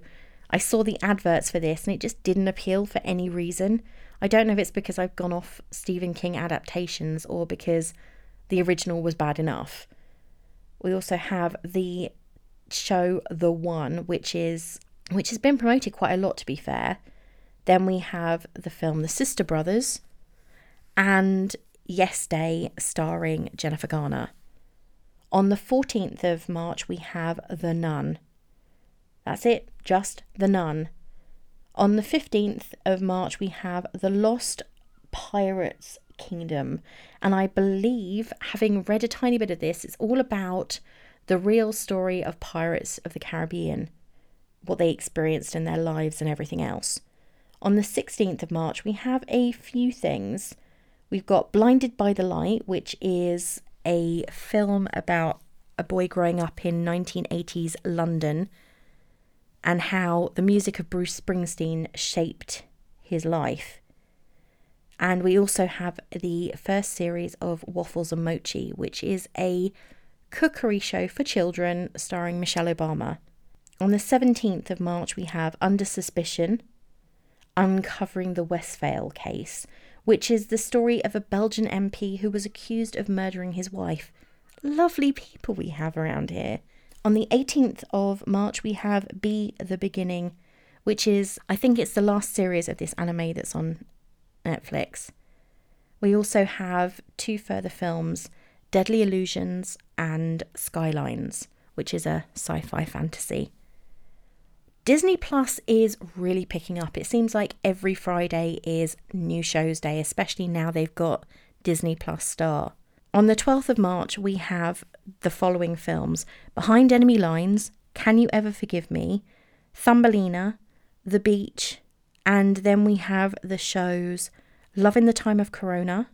I saw the adverts for this and it just didn't appeal for any reason. I don't know if it's because I've gone off Stephen King adaptations or because the original was bad enough. We also have the show The One, which is which has been promoted quite a lot, to be fair. Then we have the film The Sister Brothers and Yes Day, starring Jennifer Garner. On the 14th of March, we have The Nun. That's it, just The Nun. On the 15th of March, we have The Lost Pirates Kingdom. And I believe, having read a tiny bit of this, it's all about the real story of pirates of the Caribbean what they experienced in their lives and everything else. On the 16th of March, we have a few things. We've got Blinded by the Light, which is a film about a boy growing up in 1980s London and how the music of Bruce Springsteen shaped his life. And we also have the first series of Waffles and Mochi, which is a cookery show for children starring Michelle Obama. On the 17th of March, we have Under Suspicion, Uncovering the Wesphael case, which is the story of a Belgian MP who was accused of murdering his wife. Lovely people we have around here. On the 18th of March, we have Be the Beginning, which is, I think it's the last series of this anime that's on Netflix. We also have two further films Deadly Illusions and Skylines, which is a sci fi fantasy. Disney Plus is really picking up. It seems like every Friday is new shows day, especially now they've got Disney Plus Star. On the 12th of March, we have the following films Behind Enemy Lines, Can You Ever Forgive Me, Thumbelina, The Beach, and then we have the shows Love in the Time of Corona,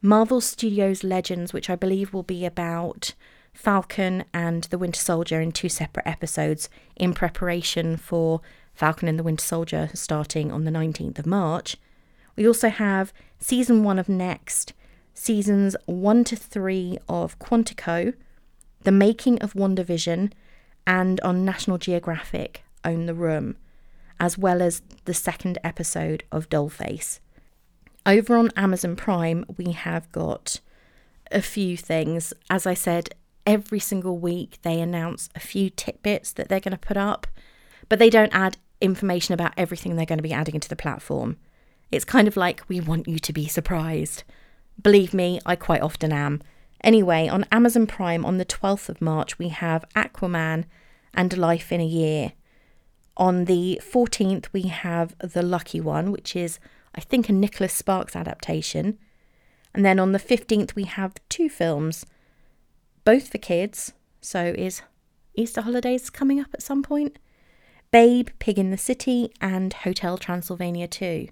Marvel Studios Legends, which I believe will be about Falcon and the Winter Soldier in two separate episodes in preparation for Falcon and the Winter Soldier starting on the 19th of March. We also have season one of Next, seasons one to three of Quantico, The Making of WandaVision, and on National Geographic, Own the Room, as well as the second episode of Dollface. Over on Amazon Prime, we have got a few things. As I said, every single week they announce a few tidbits that they're going to put up, but they don't add information about everything they're going to be adding into the platform. It's kind of like we want you to be surprised. Believe me, I quite often am. Anyway, on Amazon Prime on the 12th of March, we have Aquaman and Life in a Year. On the 14th, we have The Lucky One, which is, I think, a Nicholas Sparks adaptation. And then on the 15th, we have two films both for kids. So is Easter holidays coming up at some point? Babe, Pig in the City, and Hotel Transylvania 2.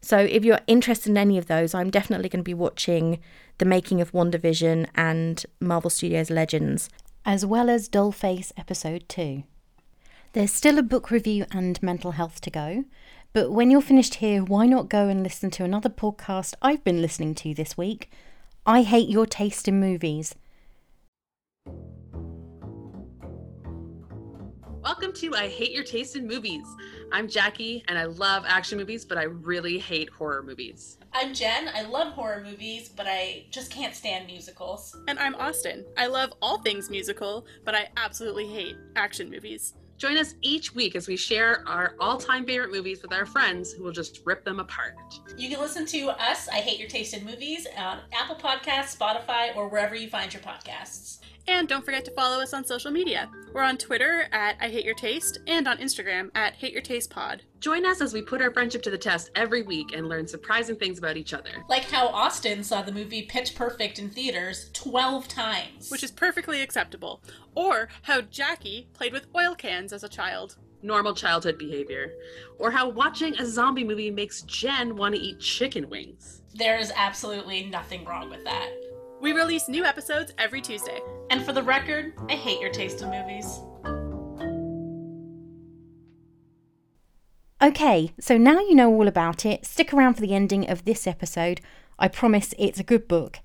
So if you're interested in any of those, I'm definitely going to be watching the making of WandaVision and Marvel Studios Legends, as well as Dollface Episode 2. There's still a book review and mental health to go, but when you're finished here, why not go and listen to another podcast I've been listening to this week? I Hate Your Taste in Movies. Welcome to I Hate Your Taste in Movies. I'm Jackie and I love action movies, but I really hate horror movies. I'm Jen. I love horror movies, but I just can't stand musicals. And I'm Austin. I love all things musical, but I absolutely hate action movies. Join us each week as we share our all time favorite movies with our friends who will just rip them apart. You can listen to us, I Hate Your Taste in Movies, on Apple Podcasts, Spotify, or wherever you find your podcasts. And don't forget to follow us on social media. We're on Twitter at I Hate Your Taste and on Instagram at Hate Your Taste Pod. Join us as we put our friendship to the test every week and learn surprising things about each other. Like how Austin saw the movie Pitch Perfect in theaters 12 times. Which is perfectly acceptable. Or how Jackie played with oil cans as a child. Normal childhood behavior. Or how watching a zombie movie makes Jen want to eat chicken wings. There is absolutely nothing wrong with that. We release new episodes every Tuesday. And for the record, I hate your taste in movies. Okay, so now you know all about it, stick around for the ending of this episode. I promise it's a good book.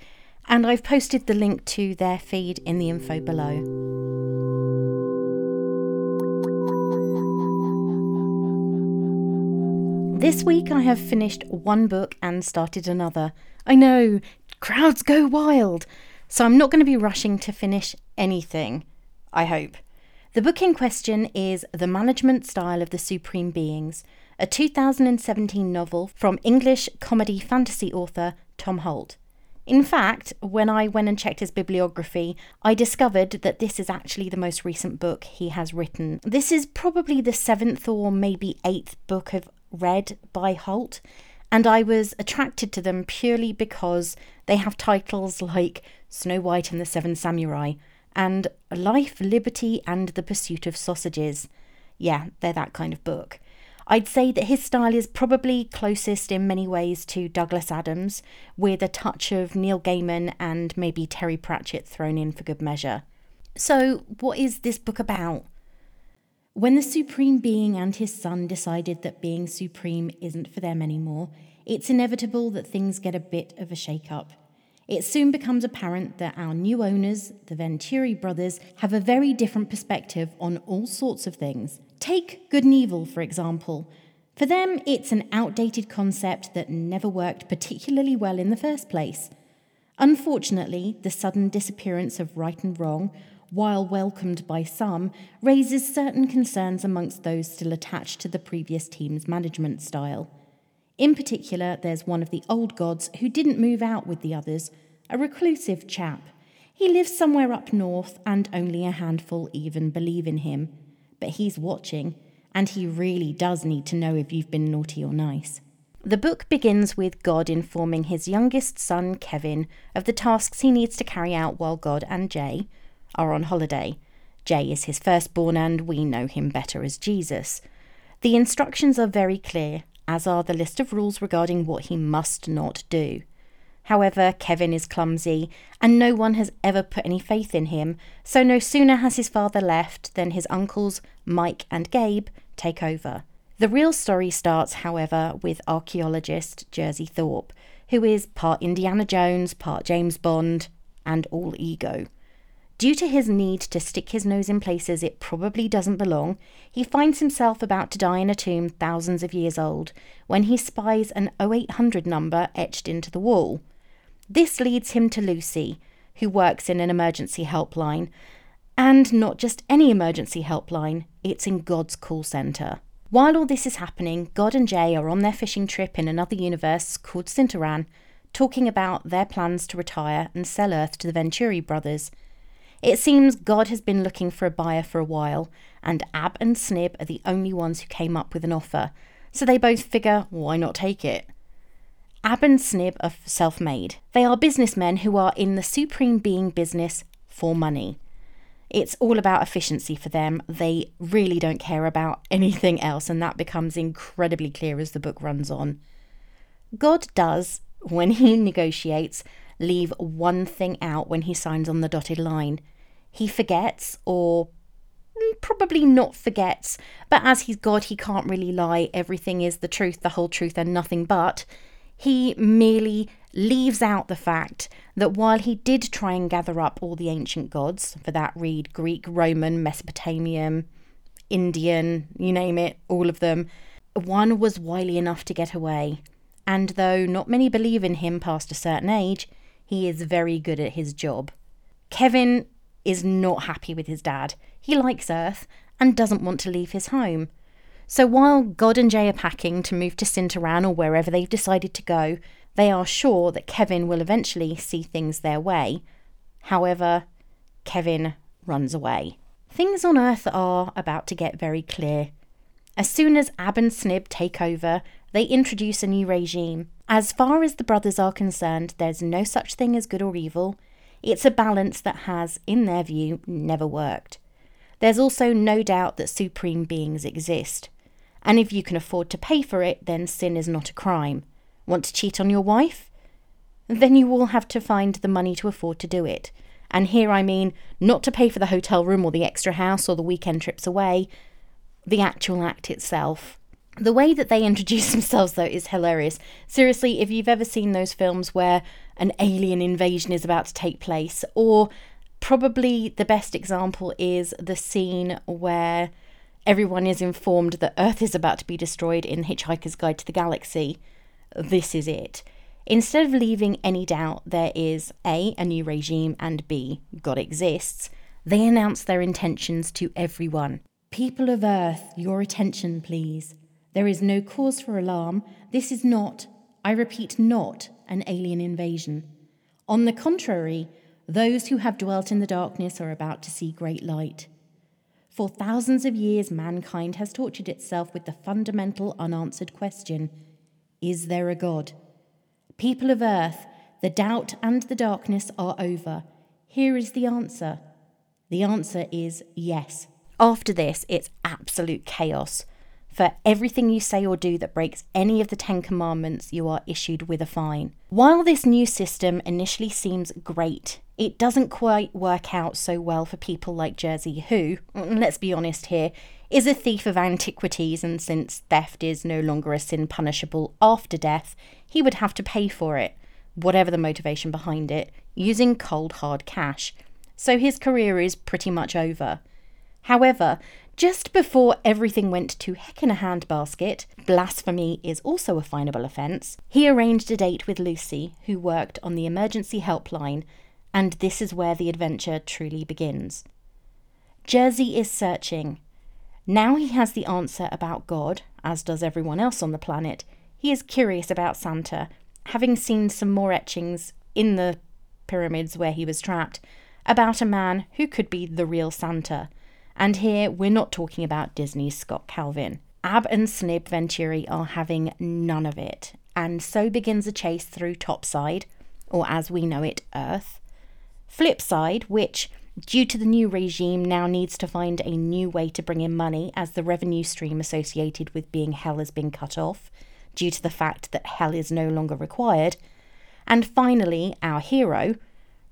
And I've posted the link to their feed in the info below. This week I have finished one book and started another. I know, crowds go wild. So I'm not going to be rushing to finish anything, I hope. The book in question is The Management Style of the Supreme Beings, a 2017 novel from English comedy fantasy author Tom Holt. In fact, when I went and checked his bibliography, I discovered that this is actually the most recent book he has written. This is probably the seventh or maybe eighth book I've read by Holt, and I was attracted to them purely because they have titles like Snow White and the Seven Samurai and Life, Liberty, and the Pursuit of Sausages. Yeah, they're that kind of book. I'd say that his style is probably closest in many ways to Douglas Adams, with a touch of Neil Gaiman and maybe Terry Pratchett thrown in for good measure. So, what is this book about? When the Supreme Being and his son decided that being supreme isn't for them anymore, it's inevitable that things get a bit of a shake up. It soon becomes apparent that our new owners, the Venturi brothers, have a very different perspective on all sorts of things. Take good and evil, for example. For them, it's an outdated concept that never worked particularly well in the first place. Unfortunately, the sudden disappearance of right and wrong, while welcomed by some, raises certain concerns amongst those still attached to the previous team's management style. In particular, there's one of the old gods who didn't move out with the others, a reclusive chap. He lives somewhere up north, and only a handful even believe in him. But he's watching, and he really does need to know if you've been naughty or nice. The book begins with God informing his youngest son, Kevin, of the tasks he needs to carry out while God and Jay, are on holiday. Jay is his firstborn, and we know him better as Jesus. The instructions are very clear, as are the list of rules regarding what he must not do. However, Kevin is clumsy, and no one has ever put any faith in him, so no sooner has his father left than his uncles, Mike and Gabe, take over. The real story starts, however, with archaeologist Jersey Thorpe, who is part Indiana Jones, part James Bond, and all ego. Due to his need to stick his nose in places it probably doesn't belong, he finds himself about to die in a tomb thousands of years old when he spies an 0800 number etched into the wall. This leads him to Lucy, who works in an emergency helpline. And not just any emergency helpline, it's in God's call centre. While all this is happening, God and Jay are on their fishing trip in another universe called Sintaran, talking about their plans to retire and sell Earth to the Venturi brothers. It seems God has been looking for a buyer for a while, and Ab and Snib are the only ones who came up with an offer, so they both figure why not take it? Ab and Snib are self made. They are businessmen who are in the supreme being business for money. It's all about efficiency for them. They really don't care about anything else, and that becomes incredibly clear as the book runs on. God does, when he negotiates, leave one thing out when he signs on the dotted line. He forgets, or mm, probably not forgets, but as he's God, he can't really lie. Everything is the truth, the whole truth, and nothing but. He merely leaves out the fact that while he did try and gather up all the ancient gods, for that read Greek, Roman, Mesopotamian, Indian, you name it, all of them, one was wily enough to get away. And though not many believe in him past a certain age, he is very good at his job. Kevin is not happy with his dad. He likes Earth and doesn't want to leave his home. So while God and Jay are packing to move to Sintaran or wherever they've decided to go, they are sure that Kevin will eventually see things their way. However, Kevin runs away. Things on Earth are about to get very clear. As soon as Ab and Snib take over, they introduce a new regime. As far as the brothers are concerned, there's no such thing as good or evil. It's a balance that has, in their view, never worked. There's also no doubt that supreme beings exist. And if you can afford to pay for it, then sin is not a crime. Want to cheat on your wife? Then you will have to find the money to afford to do it. And here I mean not to pay for the hotel room or the extra house or the weekend trips away, the actual act itself. The way that they introduce themselves, though, is hilarious. Seriously, if you've ever seen those films where an alien invasion is about to take place, or Probably the best example is the scene where everyone is informed that Earth is about to be destroyed in Hitchhiker's Guide to the Galaxy. This is it. Instead of leaving any doubt there is A, a new regime, and B, God exists, they announce their intentions to everyone. People of Earth, your attention, please. There is no cause for alarm. This is not, I repeat, not an alien invasion. On the contrary, those who have dwelt in the darkness are about to see great light. For thousands of years, mankind has tortured itself with the fundamental unanswered question Is there a God? People of earth, the doubt and the darkness are over. Here is the answer. The answer is yes. After this, it's absolute chaos. For everything you say or do that breaks any of the Ten Commandments, you are issued with a fine. While this new system initially seems great, it doesn't quite work out so well for people like Jersey, who, let's be honest here, is a thief of antiquities, and since theft is no longer a sin punishable after death, he would have to pay for it, whatever the motivation behind it, using cold hard cash. So his career is pretty much over. However, just before everything went to heck in a handbasket, blasphemy is also a finable offence, he arranged a date with Lucy, who worked on the emergency helpline, and this is where the adventure truly begins. Jersey is searching. Now he has the answer about God, as does everyone else on the planet. He is curious about Santa, having seen some more etchings in the pyramids where he was trapped about a man who could be the real Santa. And here we're not talking about Disney's Scott Calvin. Ab and Snib Venturi are having none of it, and so begins a chase through Topside, or as we know it, Earth. Flipside, which, due to the new regime, now needs to find a new way to bring in money as the revenue stream associated with being hell has been cut off, due to the fact that hell is no longer required. And finally, our hero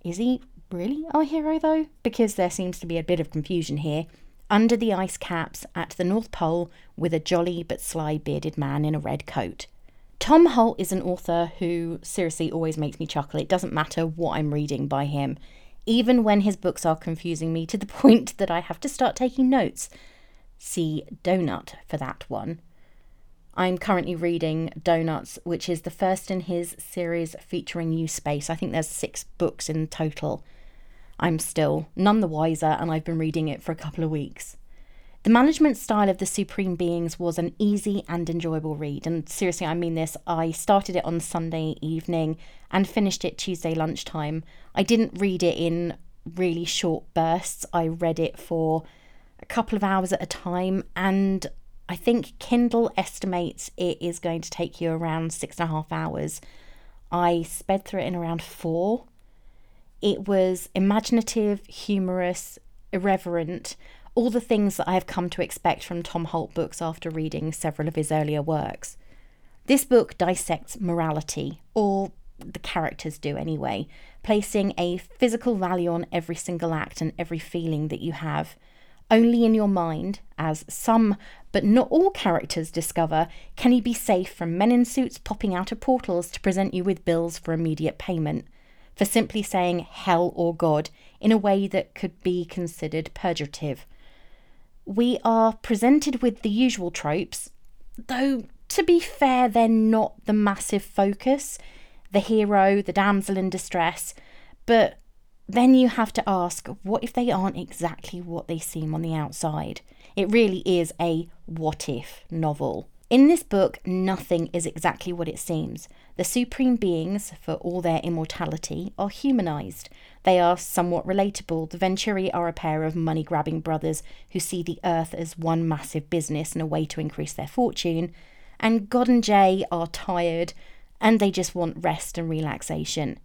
is he really our hero, though? Because there seems to be a bit of confusion here. Under the ice caps at the North Pole with a jolly but sly bearded man in a red coat. Tom Holt is an author who seriously always makes me chuckle. It doesn't matter what I'm reading by him, even when his books are confusing me to the point that I have to start taking notes. See Doughnut for that one. I'm currently reading Doughnuts, which is the first in his series featuring YouSpace. I think there's six books in total. I'm still none the wiser, and I've been reading it for a couple of weeks. The management style of the Supreme Beings was an easy and enjoyable read, and seriously, I mean this. I started it on Sunday evening and finished it Tuesday lunchtime. I didn't read it in really short bursts, I read it for a couple of hours at a time, and I think Kindle estimates it is going to take you around six and a half hours. I sped through it in around four. It was imaginative, humorous, irreverent, all the things that I have come to expect from Tom Holt books after reading several of his earlier works. This book dissects morality, or the characters do anyway, placing a physical value on every single act and every feeling that you have. Only in your mind, as some but not all characters discover, can you be safe from men in suits popping out of portals to present you with bills for immediate payment, for simply saying hell or God in a way that could be considered purgative. We are presented with the usual tropes, though to be fair, they're not the massive focus the hero, the damsel in distress, but then you have to ask what if they aren't exactly what they seem on the outside? It really is a what if novel. In this book, nothing is exactly what it seems. The supreme beings, for all their immortality, are humanized. They are somewhat relatable. The Venturi are a pair of money grabbing brothers who see the earth as one massive business and a way to increase their fortune. And God and Jay are tired and they just want rest and relaxation.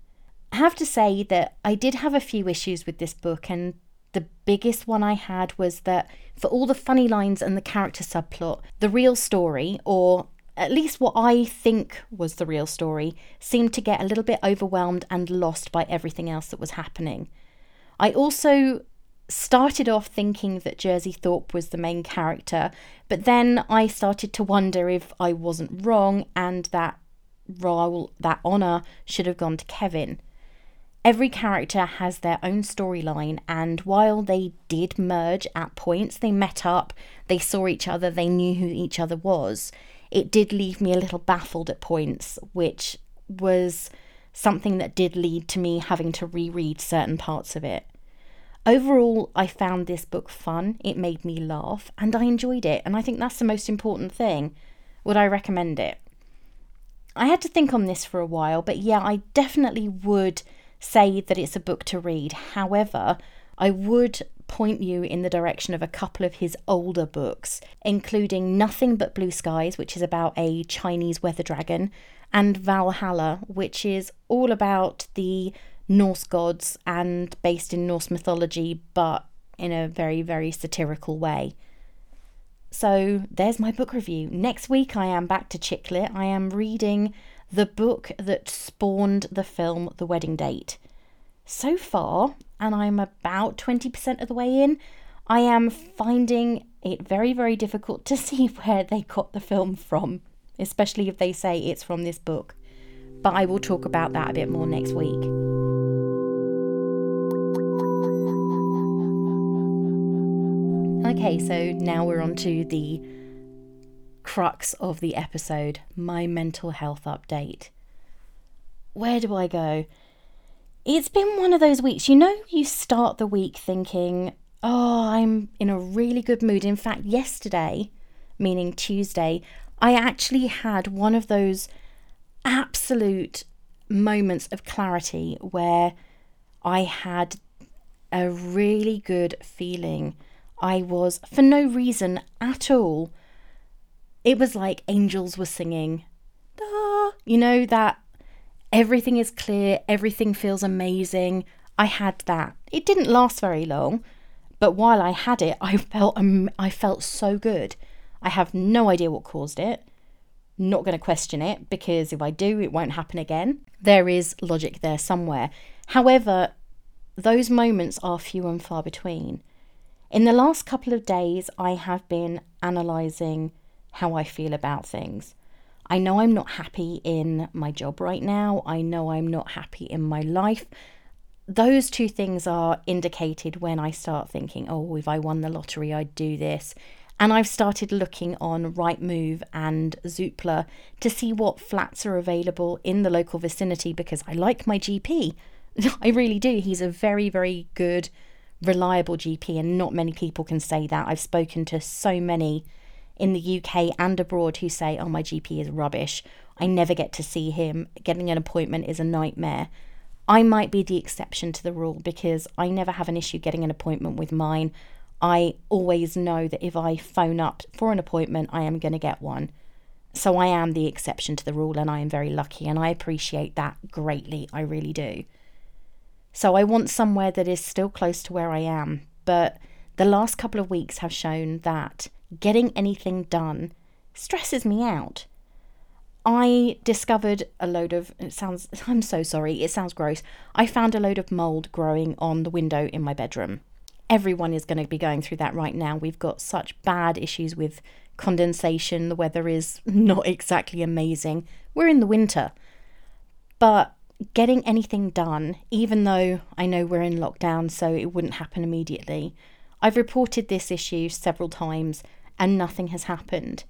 I have to say that I did have a few issues with this book, and the biggest one I had was that for all the funny lines and the character subplot, the real story, or at least what I think was the real story, seemed to get a little bit overwhelmed and lost by everything else that was happening. I also started off thinking that Jersey Thorpe was the main character, but then I started to wonder if I wasn't wrong and that role, that honour should have gone to Kevin. Every character has their own storyline, and while they did merge at points, they met up, they saw each other, they knew who each other was. It did leave me a little baffled at points, which was something that did lead to me having to reread certain parts of it. Overall, I found this book fun, it made me laugh, and I enjoyed it, and I think that's the most important thing. Would I recommend it? I had to think on this for a while, but yeah, I definitely would say that it's a book to read. However, I would point you in the direction of a couple of his older books, including Nothing But Blue Skies, which is about a Chinese weather dragon, and Valhalla, which is all about the Norse gods and based in Norse mythology, but in a very, very satirical way. So there's my book review. Next week, I am back to Chick Lit. I am reading the book that spawned the film The Wedding Date. So far, and I'm about 20% of the way in, I am finding it very, very difficult to see where they got the film from, especially if they say it's from this book. But I will talk about that a bit more next week. Okay, so now we're on to the crux of the episode my mental health update. Where do I go? It's been one of those weeks. You know, you start the week thinking, oh, I'm in a really good mood. In fact, yesterday, meaning Tuesday, I actually had one of those absolute moments of clarity where I had a really good feeling I was, for no reason at all, it was like angels were singing. Da, you know, that everything is clear, everything feels amazing. I had that. It didn't last very long, but while I had it, I felt um, I felt so good. I have no idea what caused it. Not going to question it because if I do, it won't happen again. There is logic there somewhere. However, those moments are few and far between. In the last couple of days, I have been analysing how I feel about things. I know I'm not happy in my job right now. I know I'm not happy in my life. Those two things are indicated when I start thinking, oh, if I won the lottery, I'd do this. And I've started looking on Rightmove and Zoopla to see what flats are available in the local vicinity because I like my GP. I really do. He's a very, very good reliable GP, and not many people can say that. I've spoken to so many in the UK and abroad who say, Oh, my GP is rubbish. I never get to see him. Getting an appointment is a nightmare. I might be the exception to the rule because I never have an issue getting an appointment with mine. I always know that if I phone up for an appointment, I am going to get one. So I am the exception to the rule, and I am very lucky, and I appreciate that greatly. I really do. So I want somewhere that is still close to where I am, but the last couple of weeks have shown that getting anything done stresses me out. I discovered a load of it sounds I'm so sorry, it sounds gross. I found a load of mold growing on the window in my bedroom. Everyone is going to be going through that right now. We've got such bad issues with condensation. The weather is not exactly amazing. We're in the winter. But getting anything done, even though I know we're in lockdown, so it wouldn't happen immediately, I've reported this issue several times and nothing has happened.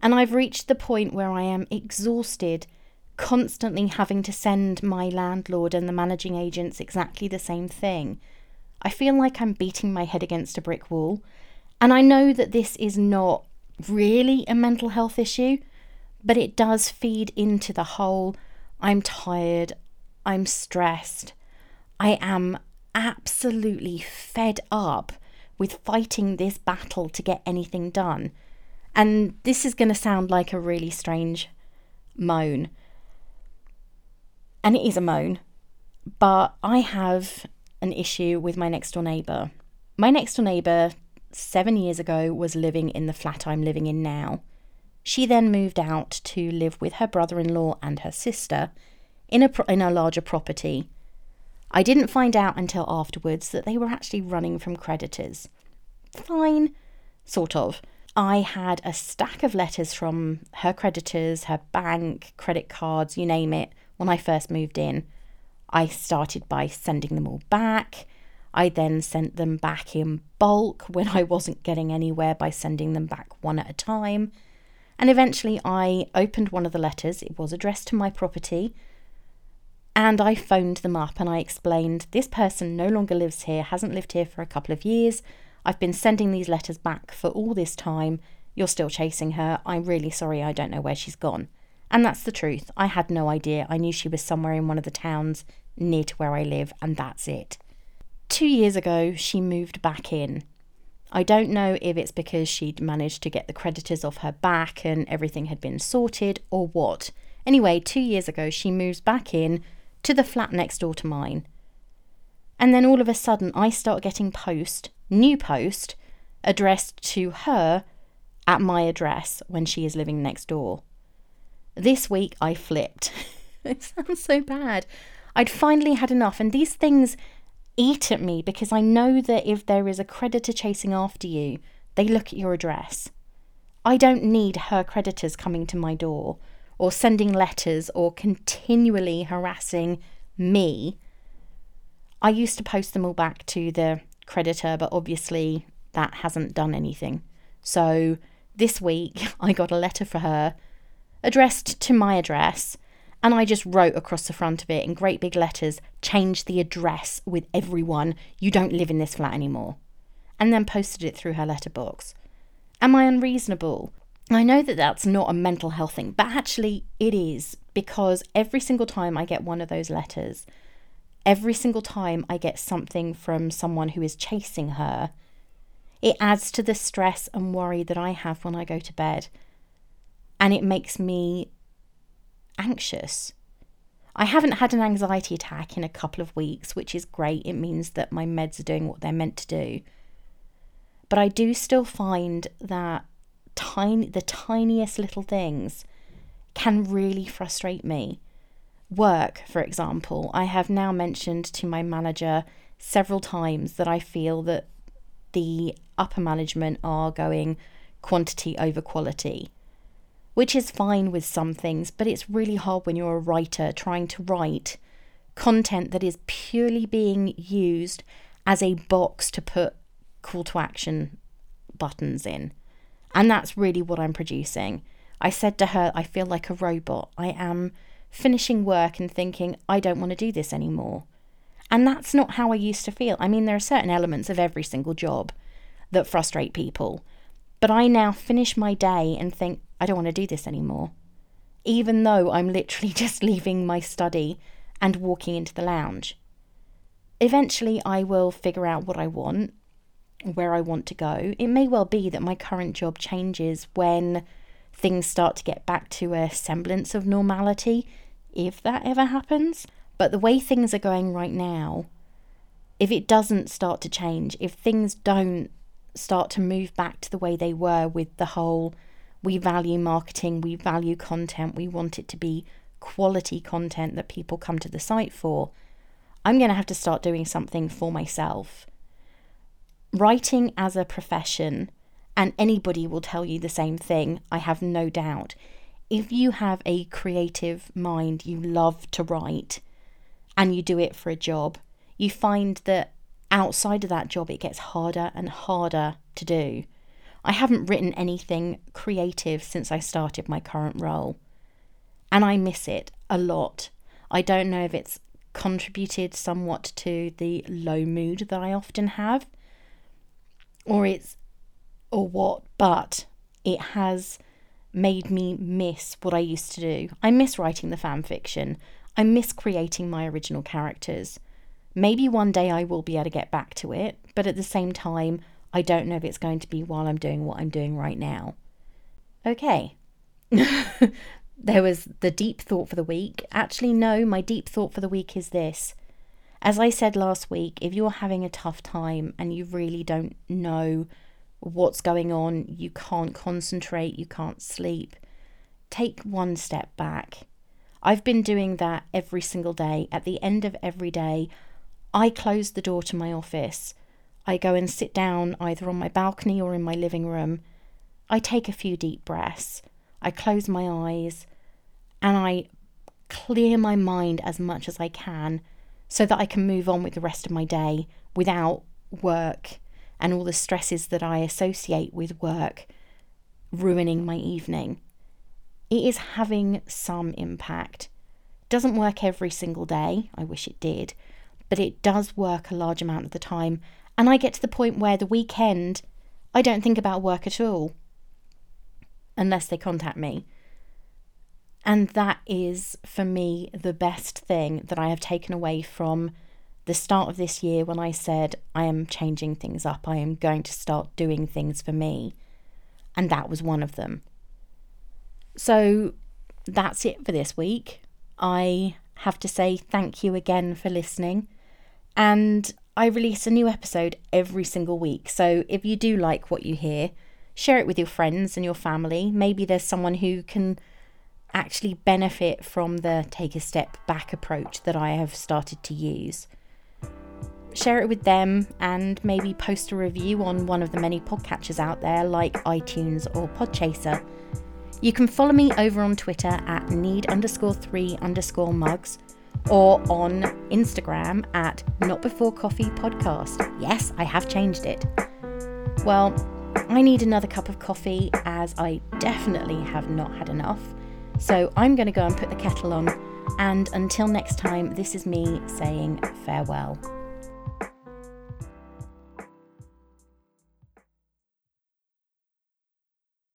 And I've reached the point where I am exhausted, constantly having to send my landlord and the managing agents exactly the same thing. I feel like I'm beating my head against a brick wall. And I know that this is not really a mental health issue, but it does feed into the whole I'm tired, I'm stressed, I am absolutely fed up with fighting this battle to get anything done. And this is going to sound like a really strange moan. And it is a moan. But I have an issue with my next door neighbour. My next door neighbour, seven years ago, was living in the flat I'm living in now. She then moved out to live with her brother in law and her sister in a, in a larger property. I didn't find out until afterwards that they were actually running from creditors. Fine, sort of. I had a stack of letters from her creditors, her bank, credit cards, you name it, when I first moved in. I started by sending them all back. I then sent them back in bulk when I wasn't getting anywhere by sending them back one at a time. And eventually I opened one of the letters. It was addressed to my property. And I phoned them up and I explained this person no longer lives here, hasn't lived here for a couple of years. I've been sending these letters back for all this time. You're still chasing her. I'm really sorry, I don't know where she's gone. And that's the truth. I had no idea. I knew she was somewhere in one of the towns near to where I live, and that's it. Two years ago, she moved back in. I don't know if it's because she'd managed to get the creditors off her back and everything had been sorted or what. Anyway, two years ago, she moves back in to the flat next door to mine. And then all of a sudden, I start getting post new post addressed to her at my address when she is living next door. This week I flipped. it sounds so bad. I'd finally had enough, and these things eat at me because I know that if there is a creditor chasing after you, they look at your address. I don't need her creditors coming to my door or sending letters or continually harassing me. I used to post them all back to the creditor, but obviously that hasn't done anything. So this week I got a letter for her addressed to my address, and I just wrote across the front of it in great big letters change the address with everyone. You don't live in this flat anymore. And then posted it through her letterbox. Am I unreasonable? I know that that's not a mental health thing, but actually it is because every single time I get one of those letters, every single time I get something from someone who is chasing her, it adds to the stress and worry that I have when I go to bed. And it makes me anxious. I haven't had an anxiety attack in a couple of weeks, which is great. It means that my meds are doing what they're meant to do. But I do still find that tiny the tiniest little things can really frustrate me work, for example, I have now mentioned to my manager several times that I feel that the upper management are going quantity over quality, which is fine with some things, but it's really hard when you're a writer trying to write content that is purely being used as a box to put call to action buttons in. And that's really what I'm producing. I said to her, I feel like a robot. I am finishing work and thinking, I don't want to do this anymore. And that's not how I used to feel. I mean, there are certain elements of every single job that frustrate people. But I now finish my day and think, I don't want to do this anymore. Even though I'm literally just leaving my study and walking into the lounge. Eventually, I will figure out what I want, where I want to go. It may well be that my current job changes when things start to get back to a semblance of normality if that ever happens. But the way things are going right now, if it doesn't start to change, if things don't start to move back to the way they were with the whole we value marketing, we value content, we want it to be quality content that people come to the site for, I'm going to have to start doing something for myself. Writing as a profession, and anybody will tell you the same thing, I have no doubt. If you have a creative mind, you love to write, and you do it for a job, you find that outside of that job it gets harder and harder to do. I haven't written anything creative since I started my current role, and I miss it a lot. I don't know if it's contributed somewhat to the low mood that I often have, or it's or what, but it has made me miss what I used to do. I miss writing the fan fiction. I miss creating my original characters. Maybe one day I will be able to get back to it, but at the same time, I don't know if it's going to be while I'm doing what I'm doing right now. Okay. there was the deep thought for the week. Actually, no, my deep thought for the week is this. As I said last week, if you're having a tough time and you really don't know what's going on, you can't concentrate, you can't sleep, take one step back. I've been doing that every single day. At the end of every day, I close the door to my office. I go and sit down either on my balcony or in my living room. I take a few deep breaths. I close my eyes and I clear my mind as much as I can so that I can move on with the rest of my day without work and all the stresses that I associate with work ruining my evening. It is having some impact. Doesn't work every single day, I wish it did, but it does work a large amount of the time. And I get to the point where the weekend I don't think about work at all unless they contact me. And that is, for me, the best thing that I have taken away from the start of this year when I said, I am changing things up, I am going to start doing things for me. And that was one of them. So that's it for this week. I have to say thank you again for listening. And I release a new episode every single week. So if you do like what you hear, share it with your friends and your family. Maybe there's someone who can actually benefit from the take a step back approach that I have started to use. Share it with them and maybe post a review on one of the many podcatchers out there like iTunes or Podchaser. You can follow me over on Twitter at need underscore three underscore mugs or on Instagram at not before coffee podcast. Yes, I have changed it. Well, I need another cup of coffee as I definitely have not had enough. So I'm going to go and put the kettle on. And until next time, this is me saying farewell.